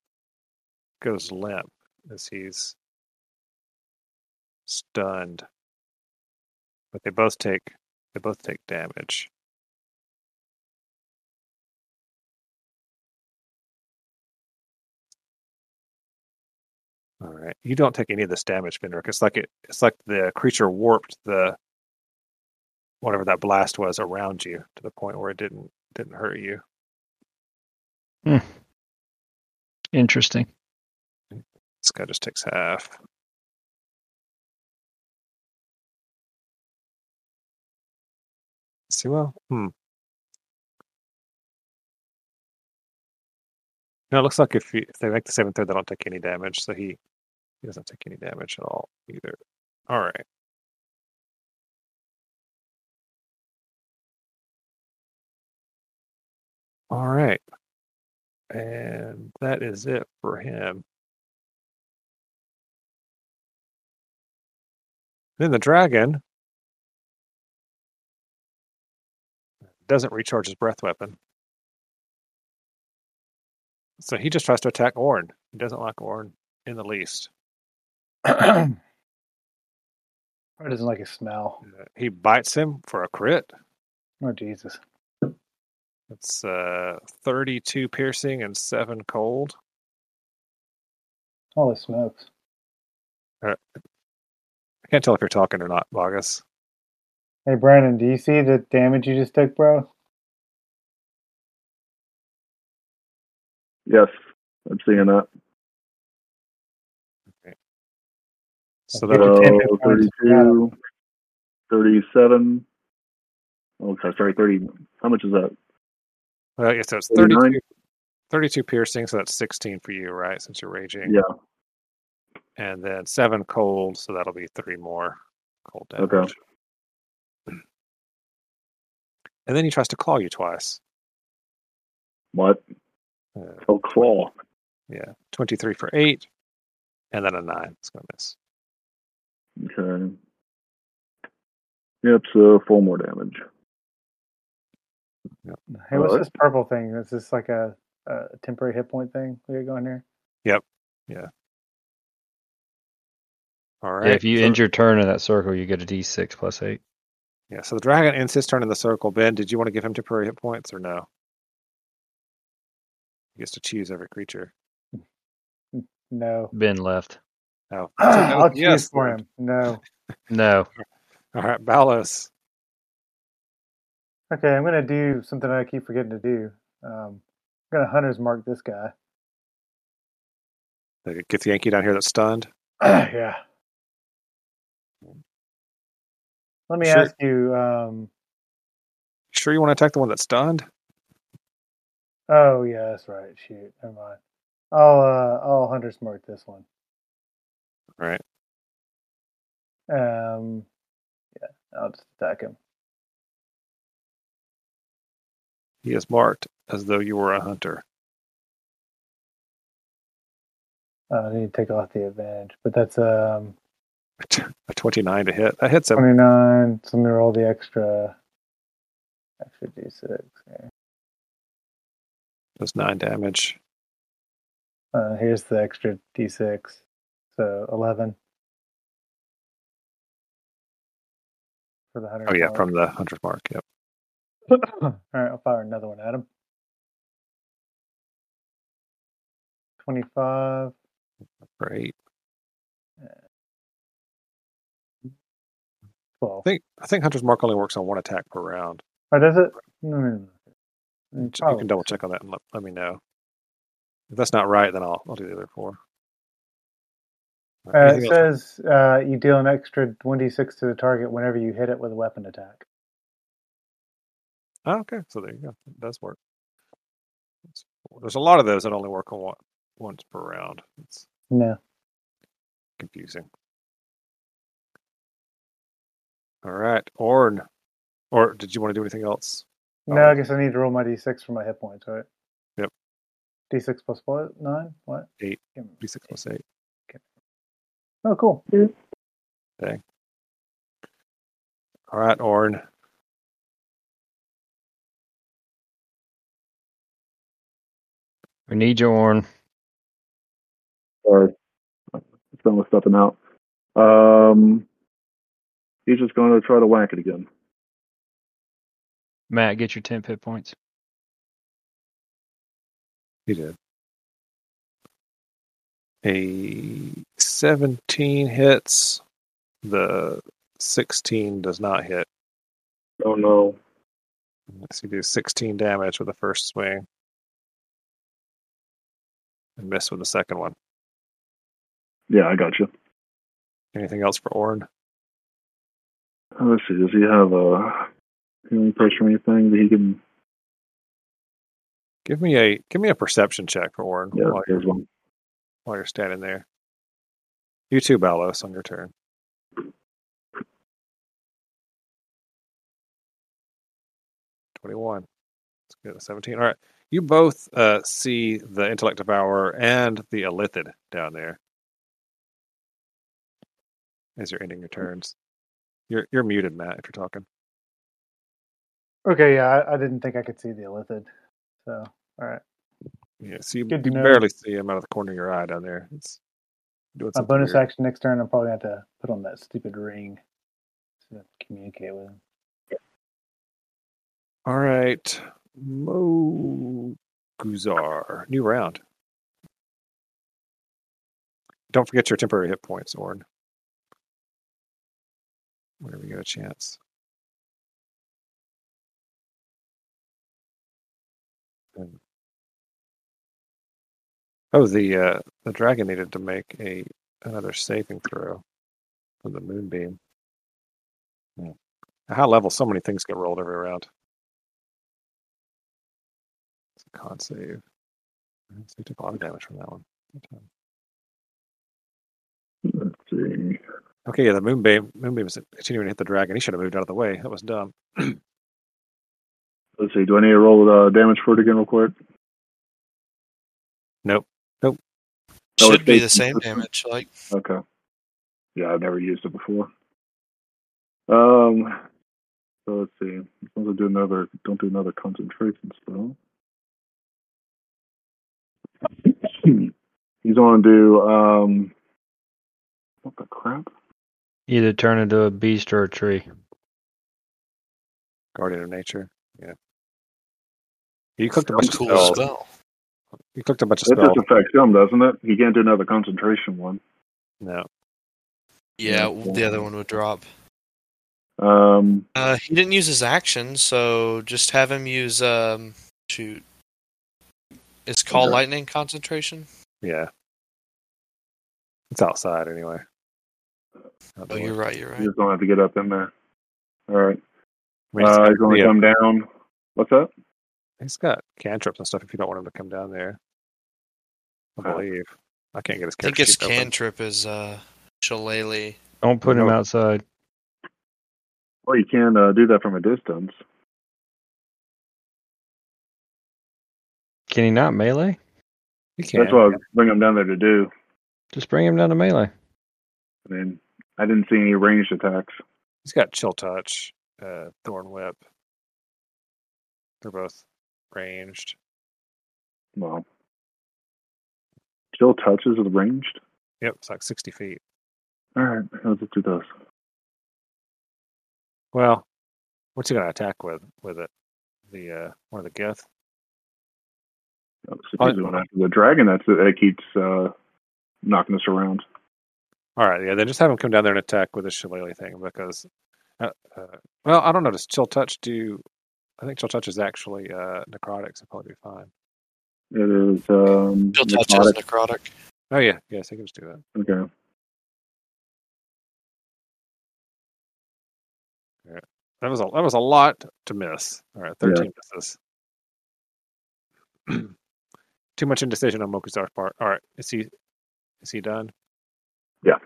goes limp as he's stunned. But they both take they both take damage. All right. You don't take any of this damage, Benrick. It's like it it's like the creature warped the whatever that blast was around you to the point where it didn't didn't hurt you. Interesting. This guy just takes half. See well, hmm. No, it looks like if, you, if they make the seventh third, they don't take any damage. So he doesn't take any damage at all either. All right. All right. And that is it for him. Then the dragon doesn't recharge his breath weapon. So he just tries to attack Orn. He doesn't like Orn in the least. I doesn't like his smell. Uh, He bites him for a crit. Oh Jesus! It's uh, 32 piercing and 7 cold. Holy smokes! I can't tell if you're talking or not, Bogus. Hey Brandon, do you see the damage you just took, bro? Yes, I'm seeing that. So Get that, So 10 32, 37. Oh, sorry, sorry, 30. How much is that? well, yeah, so it's 39? 32, 32 piercing, so that's 16 for you, right? Since you're raging. Yeah. And then 7 cold, so that'll be 3 more cold damage. Okay. And then he tries to claw you twice. What? Uh, Oh, claw. yeah, 23 for 8, and then a 9. It's going to miss. Okay. Yep, so four more damage. Hey, what's Alright. this purple thing? Is this like a, a temporary hit point thing we got going here? All right. Yeah, All right. if you so, end your turn in that circle, you get a D6 plus eight. Yeah, so the dragon ends his turn in the circle. Ben, did you want to give him temporary hit points or no? He gets to choose every creature. No. Ben left. Oh, I'll choose yes, for him. No. No. All right, Balos. Okay, I'm gonna do something I keep forgetting to do. Um, I'm gonna hunter's mark this guy. Githyanki down here that's stunned. yeah. Let me Sure. ask you. Um, Sure, you want to attack the one that's stunned? oh yeah, that's right. Shoot, never mind. I'll uh, I'll hunter's mark this one. Right. Um, yeah, I'll just attack him. He is marked as though you were a hunter. Uh, I need to take off the advantage, but that's um A 29 to hit. That hits him. 29. So let me roll the extra extra d6. Here. Does 9 damage. Uh, here's the extra d6. So 11 for the hunter. Oh, yeah, from the hunter's mark. Yep. All right, I'll fire another one at him. 25. great 8. 12. I think, I think hunter's mark only works on one attack per round. Oh, does it? No, no, no. You ch- you probably. can double check on that and let, let me know. If that's not right, then I'll, I'll do the other four. Uh, it says uh, you deal an extra 1d6 to the target whenever you hit it with a weapon attack. Oh, okay, so there you go. It does work. Cool. There's a lot of those that only work on one, once per round. It's No. confusing. All right, Orn. Or did you want to do anything else? No. I guess I need to roll my d6 for my hit points, right? Yep. D6 plus what? Nine? What? Eight. Give me- D6 plus 8. Oh, cool. Okay. All right, Orn. We need you, Orn. Sorry. Someone was stepping out. Um, he's just going to try to whack it again. Matt, get your 10 hit points. He did. A 17 hits. The 16 does not hit. Oh no. Let's see, do 16 damage with the first swing. And miss with the second one. Yeah, I got you. Anything else for Orn? Uh, Let's see. Does he have a healing pressure or anything that he can? Give me a give me a perception check for Orn Yeah, you're, one. While you're standing there. You too, Balos, on your turn. Twenty-one. Let's get a seventeen. All right. You both uh, see the intellect devourer and the Illithid down there as you're ending your turns. You're you're muted, Matt, if you're talking. Okay, yeah, I, I didn't think I could see the Illithid. So, all right. Yeah, so you, you barely see him out of the corner of your eye down there. It's doing My bonus weird. action next turn, I'm probably going to have to put on that stupid ring to communicate with him. All right, Mo Guzar, new round. Don't forget your temporary hit points, Orn. Whenever you get a chance. Oh, the uh, the dragon needed to make a another saving throw from the moonbeam. Yeah. At high level, so many things get rolled every round. It's a con save. So you took a lot of damage from that one. Let's see. Okay, yeah, the moonbeam moonbeam is continuing to hit the dragon. He should have moved out of the way. That was dumb. Let's see. Do I need to roll uh, damage for it again, real quick? Nope. Oh, Should it's be the same damage. Like Okay. Yeah, I've never used it before. Um. So let's see. As long as I do another, don't do another concentration spell. He's on to do um. What the crap? Either turn into a beast or a tree. Guardian of Nature. Yeah. You clicked a bunch of cool spells. spell. You clicked a bunch of That spells. just affects him, doesn't it? He can't do another concentration one. No. Yeah, Yeah. the other one would drop. Um. Uh, he didn't use his action, so just have him use um shoot. It's call Okay. lightning concentration. Yeah. It's outside anyway. Oh, Outdoors. you're right. You're right. He's gonna have to get up in there. All right. I mean, it's Uh, got- he's gonna come down. What's that? He's got cantrips and stuff if you don't want him to come down there. I believe. I can't get his I think his cantrip is uh shillelagh. Don't put him outside. Well, you can uh, do that from a distance. Can he not melee? He can. That's what I was bringing him down there to do. Just bring him down to melee. I mean, I didn't see any ranged attacks. He's got chill touch, uh, thorn whip. They're both ranged. Well, still touches is ranged. Yep, it's like sixty feet. All right, let's do those. Well, what's he gonna attack with with it? The uh one of the Gith? Oh, the dragon. That's that keeps uh, knocking us around. All right, yeah. Then just have him come down there and attack with the shillelagh thing because, uh, uh, well, I don't know. Does chill touch do? I think chill touch is actually uh necrotic, so probably be fine. It is um, Still touches necrotic. necrotic. Oh yeah, yes, he can just do that. Okay. That was a that was a lot to miss. All right, Yeah. thirteen misses. Too much indecision on Mokuzar's part. All right, is he is he done? Yeah.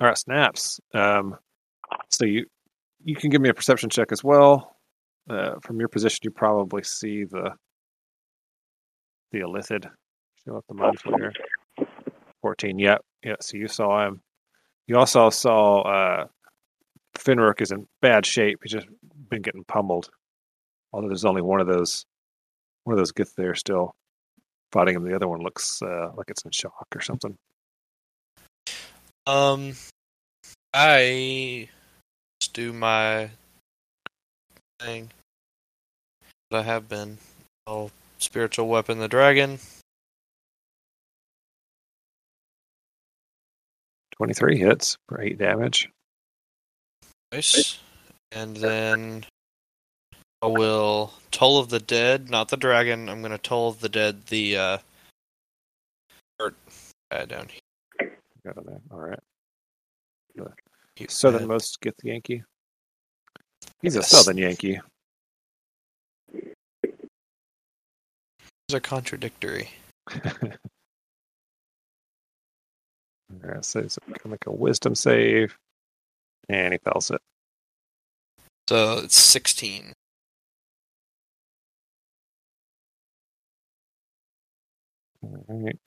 All right, snaps. Um, so you you can give me a perception check as well. Uh, from your position, you probably see the the Illithid show up the flayer. 14. Yep. Yeah. So you saw him. You also saw uh, Finrick is in bad shape. He's just been getting pummeled. Although there's only one of those, one of those Gith there still fighting him. The other one looks uh, like it's in shock or something. Um, I do my thing that I have been. I'll spiritual weapon the dragon. 23 hits for 8 damage. Nice. And then I will Toll of the Dead, not the dragon. I'm going to Toll of the Dead, the uh, dirt guy down here. Got it there. All right. Southernmost Githyanki. He's a Southern Yankee. These are contradictory. Alright, so he's gonna make a wisdom save. And he fails it. So it's 16. Alright.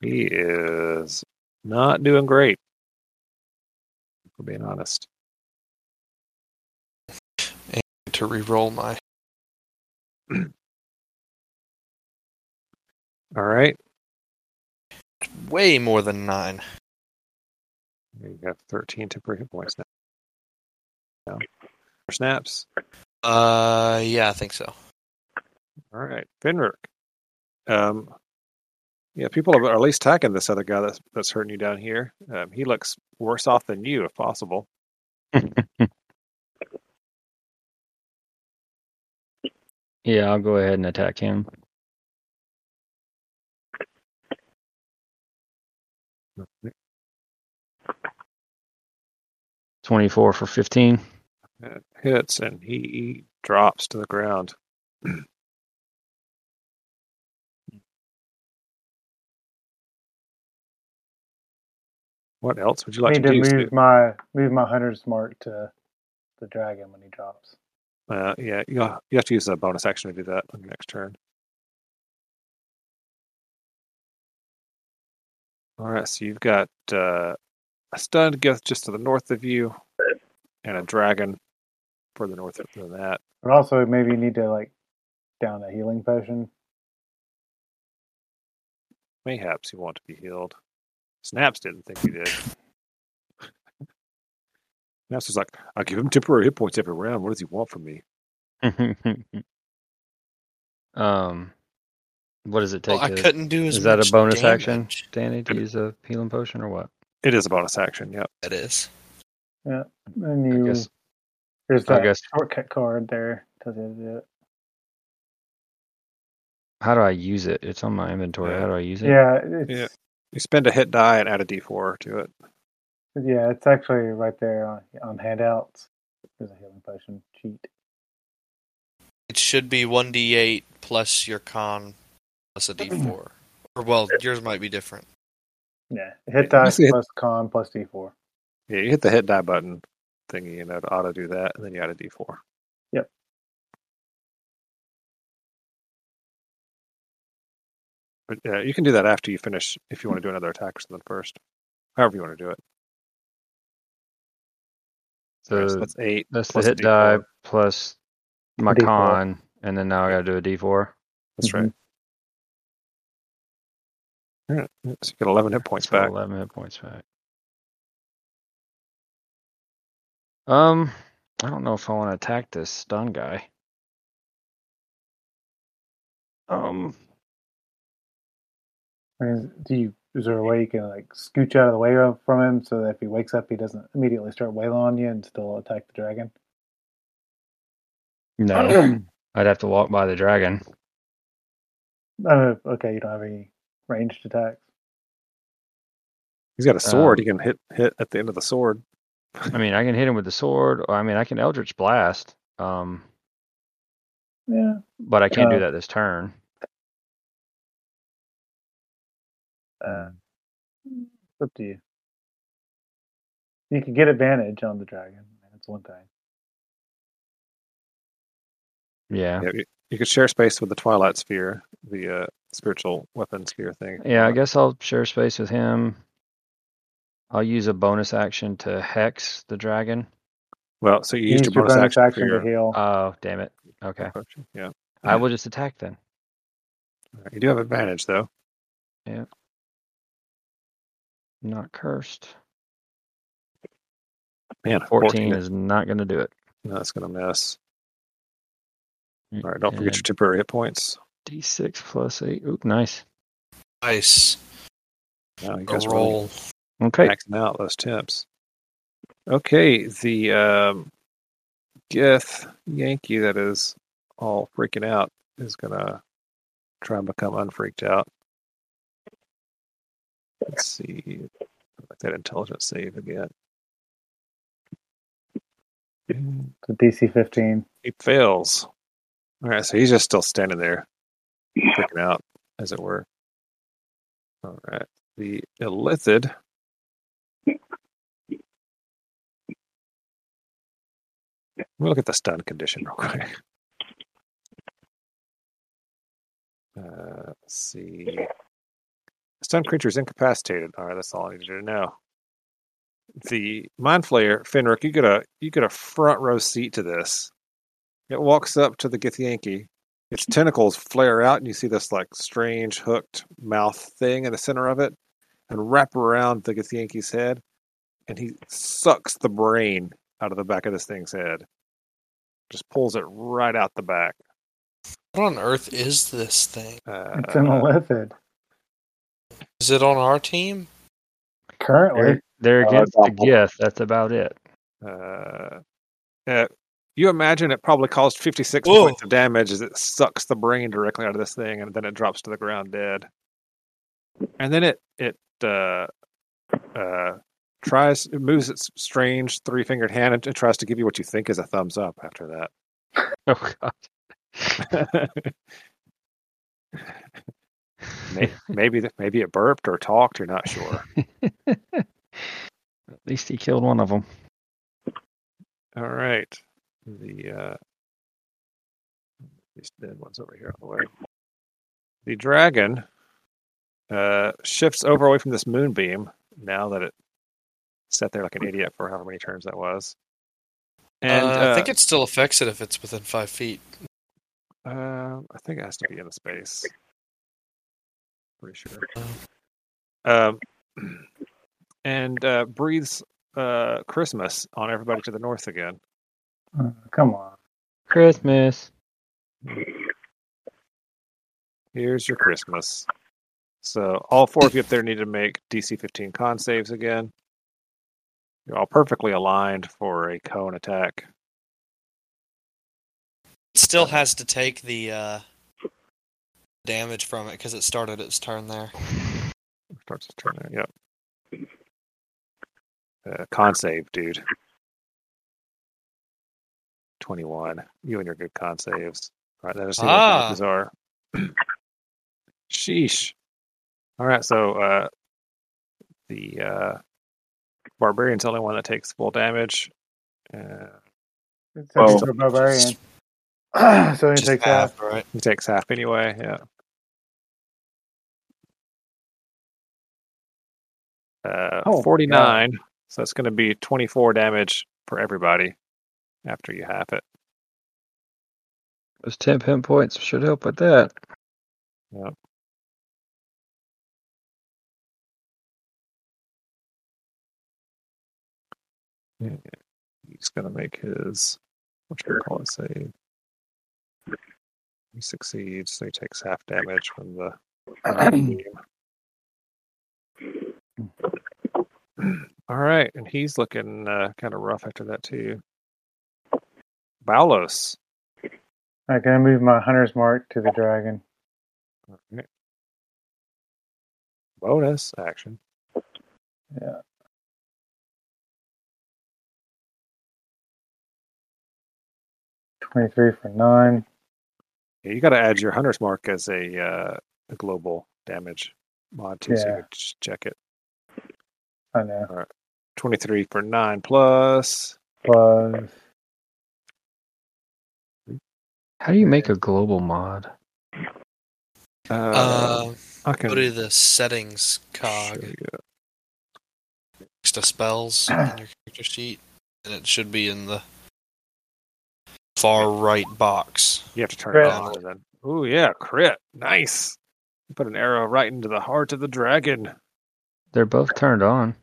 He is not doing great. For being honest. To re-roll my Alright. way more than nine. You got 13 temporary hit points now. now. Snaps. Uh, yeah, I think so. All right, Finrick. Um, yeah, people are at least attacking this other guy that's that's hurting you down here. Um, he looks worse off than you, if possible. Yeah, I'll go ahead and attack him. Twenty-four for fifteen. Uh, hits and he drops to the ground. what else would you like need to to do? move Snoop? my move my hunter's mark to the dragon when he drops. Uh, yeah, you you have to use a bonus action to do that on your next turn. All right, so you've got uh, a stunned Gith just to the north of you, and a dragon further north than that. But also maybe you need to like down a healing potion. Mayhaps you want to be healed. Snaps didn't think he did. Snaps was like, "I give him temporary hit points every round. What does he want from me?" um, what does it take? Well, I couldn't do as is that a much bonus action, damage. Danny, to use a healing potion or what? It is a bonus action. Yep. That is. And I you guess there's I that guess- shortcut card there. Tells you do it. how do I use it? It's on my inventory. Yeah. How do I use it? Yeah, it's Yeah. You spend a hit die and add a D4 to it. Yeah, it's actually right there on, on handouts. There's a healing potion cheat. It should be 1d8 plus your con plus a d4. Or, well, yours might be different. Yeah, hit Yeah, dice basically it- plus con plus d4. Yeah, you hit the hit die button thingy, and it auto do that, and then you add a D4. Yep. But uh, you can do that after you finish if you want to do another attack or something first. However you want to do it. So so that's eight. that's the plus a hit die D4. plus my D4. con, and then now I got to do a D4. That's right. Mm-hmm. All right. So you get 11 hit points back. 11 hit points back. Um, I don't know if I want to attack this stun guy. Um, do you? Is there a way you can like scooch out of the way of- from him so that if he wakes up, he doesn't immediately start wailing on you and still attack the dragon? no, I'd have to walk by the dragon. Oh, okay. You don't have any ranged attacks. He's got a sword. Um, he can hit hit at the end of the sword. I mean, I can hit him with the sword, or I mean, I can Eldritch Blast. Um, Yeah. but I can't Uh, do that this turn. Uh, it's up to you. You can get advantage on the dragon. That's one thing. Yeah. Yeah, you, you could share space with the Twilight Sphere, the uh, spiritual weapon sphere thing. Yeah, I guess I'll share space with him. I'll use a bonus action to hex the dragon. Well, so you Use used your bonus, action, for to heal. Oh, damn it. Okay. approach. Yeah, I will just attack then. All right, you do have advantage though. Not cursed. Man, 14 is not going to do it. no, that's gonna miss. Mm, All right, don't forget your temporary hit points. D6 plus 8. Oop, nice. Nice. Now you A guys really roll. Okay. maxing out those temps. Okay, the um, Gith Yankee that is all freaking out is gonna try and become unfreaked out. Let's see, like that intelligence save again. The DC 15. He fails. All right, so he's just still standing there, freaking out, as it were. All right, the Illithid. We'll look at the stun condition real quick. Uh, let's see. Stun creature is incapacitated. All right, that's all I need to know. The Mind Flayer, Fenric, you get a you get a front row seat to this. It walks up to the Githyanki. Its tentacles flare out, and you see this like strange hooked mouth thing in the center of it, and wrap around the Githyanki's head, and he sucks the brain out of the back of this thing's head. Just pulls it right out the back. What on earth is this thing? Uh, It's an Illithid. Is it on our team? Currently. They're, they're Uh, against the doppel. Gith. That's about it. uh, uh, you imagine it probably caused 56 Whoa. points of damage as it sucks the brain directly out of this thing, and then it drops to the ground dead. And then it it uh, uh, tries it moves its strange three fingered hand and, and tries to give you what you think is a thumbs up after that. Oh, God. May- maybe th- maybe it burped or talked. You're not sure. At least he killed one of them. All right, the uh, these dead ones over here on the way. The dragon uh, shifts over away from this moonbeam now that it sat there like an idiot for however many turns that was. And uh, I think uh, it still affects it if it's within five feet. Uh, I think it has to be in the space. Pretty sure. Um, and uh, breathes uh, Christmas on everybody to the north again. Uh, come on. Christmas. Here's your Christmas. So all four of you up there need to make DC 15 con saves again. You're all perfectly aligned for a cone attack. It still has to take the uh, damage from it because it started its turn there. Starts to turn there. Yep. Uh, con save, dude. 21. You and your good con saves. All right, let's see Ah. what these are. Sheesh. All right, so uh, the uh, barbarian's the only one that takes full damage. Uh, It's Oh. a barbarian. so he Just takes half. half, right? he takes half anyway. Yeah. Uh, Oh, 49. So it's going to be 24 damage for everybody after you half it. Those 10 pin points should help with that. Yep. Yeah, he's gonna make his what should we call it save. He succeeds, so he takes half damage from the All right, and he's looking uh, kind of rough after that too. Balos. I can move my hunter's mark to the dragon. All right. Bonus action. Yeah. Twenty-three for nine. Yeah, you got to add your hunter's mark as a, uh, a global damage mod too, so you Yeah. can check it. I know. 23 for 9 plus. Plus How do you make a global mod? Uh, Uh, I can go to the settings cog next to spells in your character sheet, and it should be in the far right box. You have to turn Crit. it on. and Then. Ooh, yeah, crit. Nice. Put an arrow right into the heart of the dragon. They're both turned on.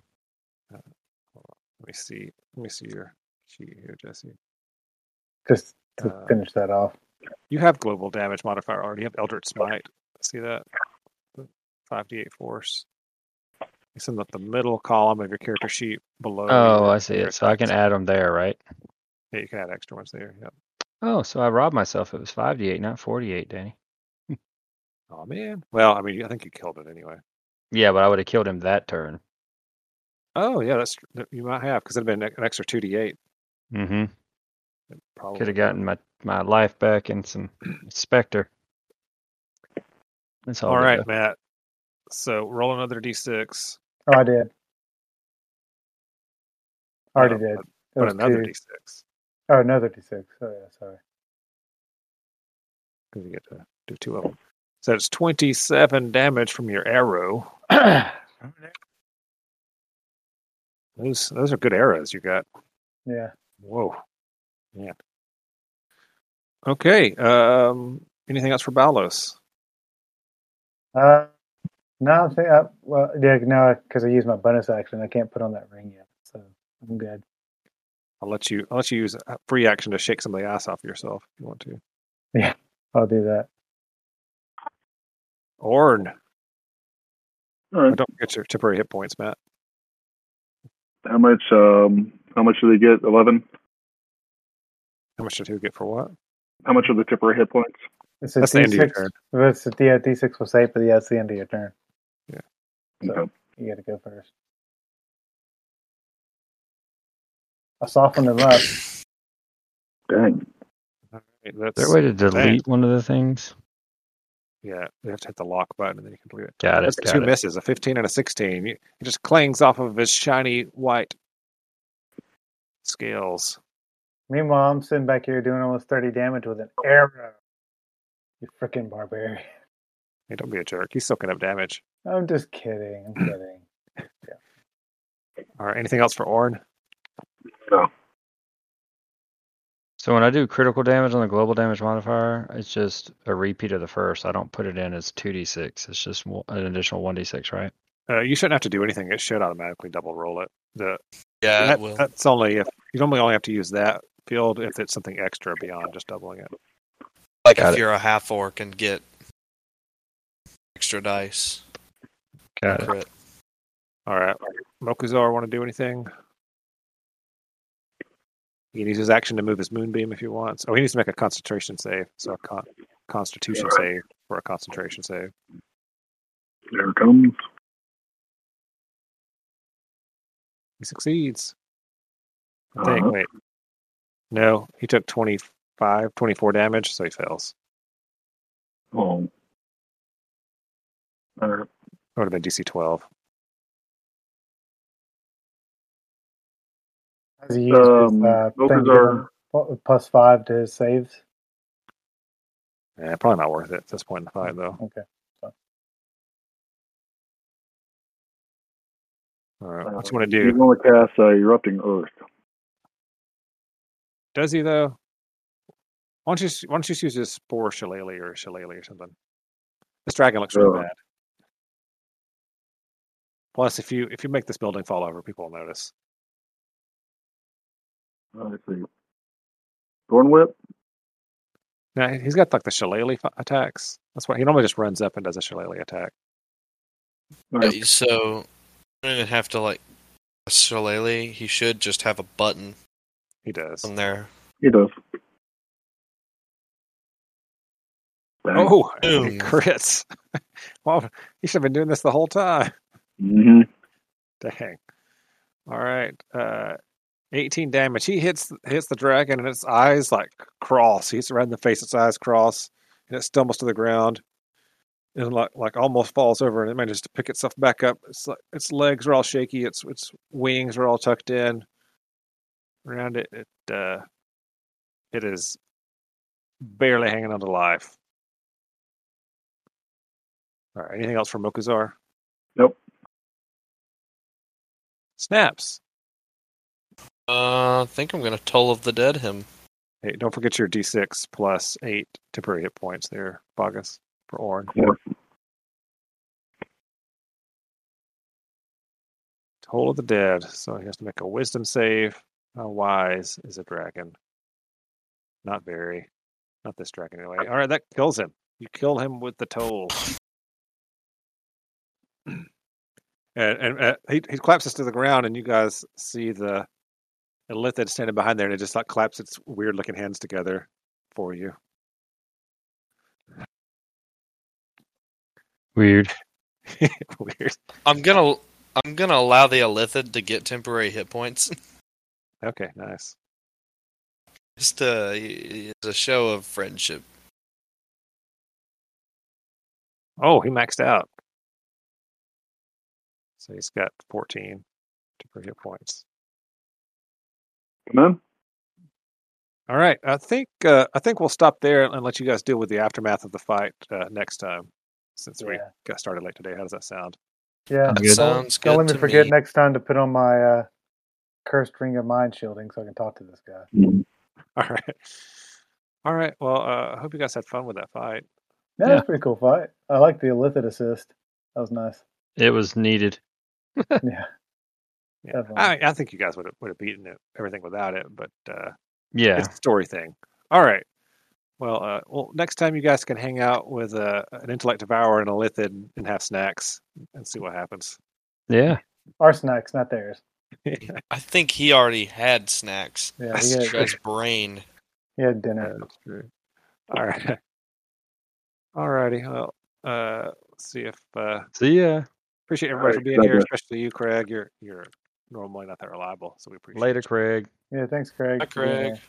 Let me see. Let me see your sheet here, Jesse. Just to Uh, finish that off. You have global damage modifier already. You have Eldritch Smite. See that? Five D eight force. It's in the, the middle column of your character sheet below. Oh, I see it. So I can add them there, right? Yeah, you can add extra ones there. Yep. Oh, so I robbed myself. It was 5d8, not 48, Danny. Oh man. Well, I mean, I think you killed it anyway. Yeah, but I would have killed him that turn. Oh yeah, that's you might have because it'd been an extra two D eight. Mm-hmm. Probably Could have gotten my, my life back and some Spectre. That's all. All good. Matt. So roll another D six. Oh, I did. I Already Uh, did. It But was another two. D six Oh, another D6. Oh, yeah, sorry. because you get to do two of them. So it's twenty seven damage from your arrow. Those those are good arrows you got. Yeah. Whoa, Yeah. Okay. Um. Anything else for Balos? Uh, no, I think I, well, yeah, no, because I used my bonus action. I can't put on that ring yet, so I'm good. I'll let you. I'll let you use a free action to shake some of the ice off yourself if you want to. Yeah, I'll do that. Orn. All right. Don't get your temporary hit points, Matt. How much? Um, how much do they get? Eleven. How much did who get for what? How much are the temporary hit points? It's a That's the end of your D6. turn. It's a, yeah, D6 was safe, but yeah, it's the end of your turn. Yeah. So Okay. you got to go first. I softened them up. Dang. All right, Is that's there a way to delete one of the things? yeah. You have to hit the lock button and then you can delete it. Got it. That's Got two it. misses, a fifteen and a sixteen. It just clangs off of his shiny white scales. Meanwhile, I'm sitting back here doing almost 30 damage with an arrow. You freaking barbarian. Hey, don't be a jerk. He's soaking up damage. I'm just kidding. I'm kidding. All right. Anything else for Orn? So when I do critical damage on the global damage modifier, it's just a repeat of the first. I don't put it in as 2d6. It's just an additional 1d6, right? Uh, you shouldn't have to do anything. It should automatically double roll it. The Yeah, that, it will. that's only if you normally only have to use that field if it's something extra beyond just doubling it. like Got if it. you're a half orc and get extra dice. Got it. Crit. All right. Mokuzar want to do anything? He needs his action to move his moonbeam if he wants. Oh, he needs to make a concentration save. So a con- constitution save for a concentration save. There it comes. He succeeds. I think. Uh-huh. Wait. No, he took 25, 24 damage, so he fails. Oh. It would have been DC 12. Has he used Um, his uh, thing are- give him pl- plus five to his saves? Yeah, probably not worth it at this point in the fight, though. Okay. All right. Uh, What you want to do? He's going to cast uh, Erupting Earth. Does he, though? Why don't you, why don't you just use his Spore Shillelagh or Shillelagh or something? This dragon looks really Uh. bad. Plus, if you if you make this building fall over, people will notice. Let's see. Thorn Whip. Now he's got like the shillelagh attacks. That's why he normally just runs up and does a shillelagh attack. All Uh, right. So, I didn't have to like a shillelagh. He should just have a button He does. on there. He does. Dang. Oh, Boom. he crits. well, he should have been doing this the whole time. hmm Dang. All right. Uh, 18 damage. He hits hits the dragon and its eyes like cross. He's right in the face, its eyes cross, and it stumbles to the ground. And like like almost falls over and it manages to pick itself back up. It's like its legs are all shaky, its its wings are all tucked in. Around it, it uh it is barely hanging on to life. All right. Anything else from Mokuzar? Nope. Snaps. Uh, I think I'm gonna Toll of the Dead him. Hey, don't forget your D6 plus eight temporary hit points there, Bogus, for Orin. Yeah. Toll of the Dead. So he has to make a wisdom save. How wise is a dragon? Not very. Not this dragon anyway. All right, that kills him. You kill him with the toll. and and uh, he he collapses to the ground, and you guys see the Illithid standing behind there, and it just like claps its weird looking hands together for you. Weird. weird. I'm gonna I'm gonna allow the Illithid to get temporary hit points. Okay, nice. Just uh, it's a show of friendship. Oh, he maxed out. So he's got 14 temporary hit points. Come in. All right, I think uh, I think we'll stop there and let you guys deal with the aftermath of the fight uh, next time, since we got started late today. How does that sound? Yeah. Good. Sounds Don't good let me to forget me. next time to put on my uh, cursed ring of mind shielding so I can talk to this guy. All right, all right. Well, uh, I hope you guys had fun with that fight. Yeah, Yeah. that's a pretty cool fight. I like the Illithid assist. That was nice. It was needed. Yeah. Yeah. I, I think you guys would have would have beaten it, everything without it, but uh, Yeah. it's a story thing. All right. Well, uh, well, next time you guys can hang out with uh, an intellect devourer and a lithid and have snacks and see what happens. Yeah. Our snacks, not theirs. I think he already had snacks. Yeah, That's he He had, had brain. he had dinner. That's true. All right. All righty. Well, uh, let's see if uh, See ya. appreciate All everybody for being here, you. especially you, Craig. You're you're normally not that reliable, so we appreciate Later, you. Craig. Yeah, thanks, Craig. Hi, for being Craig. here.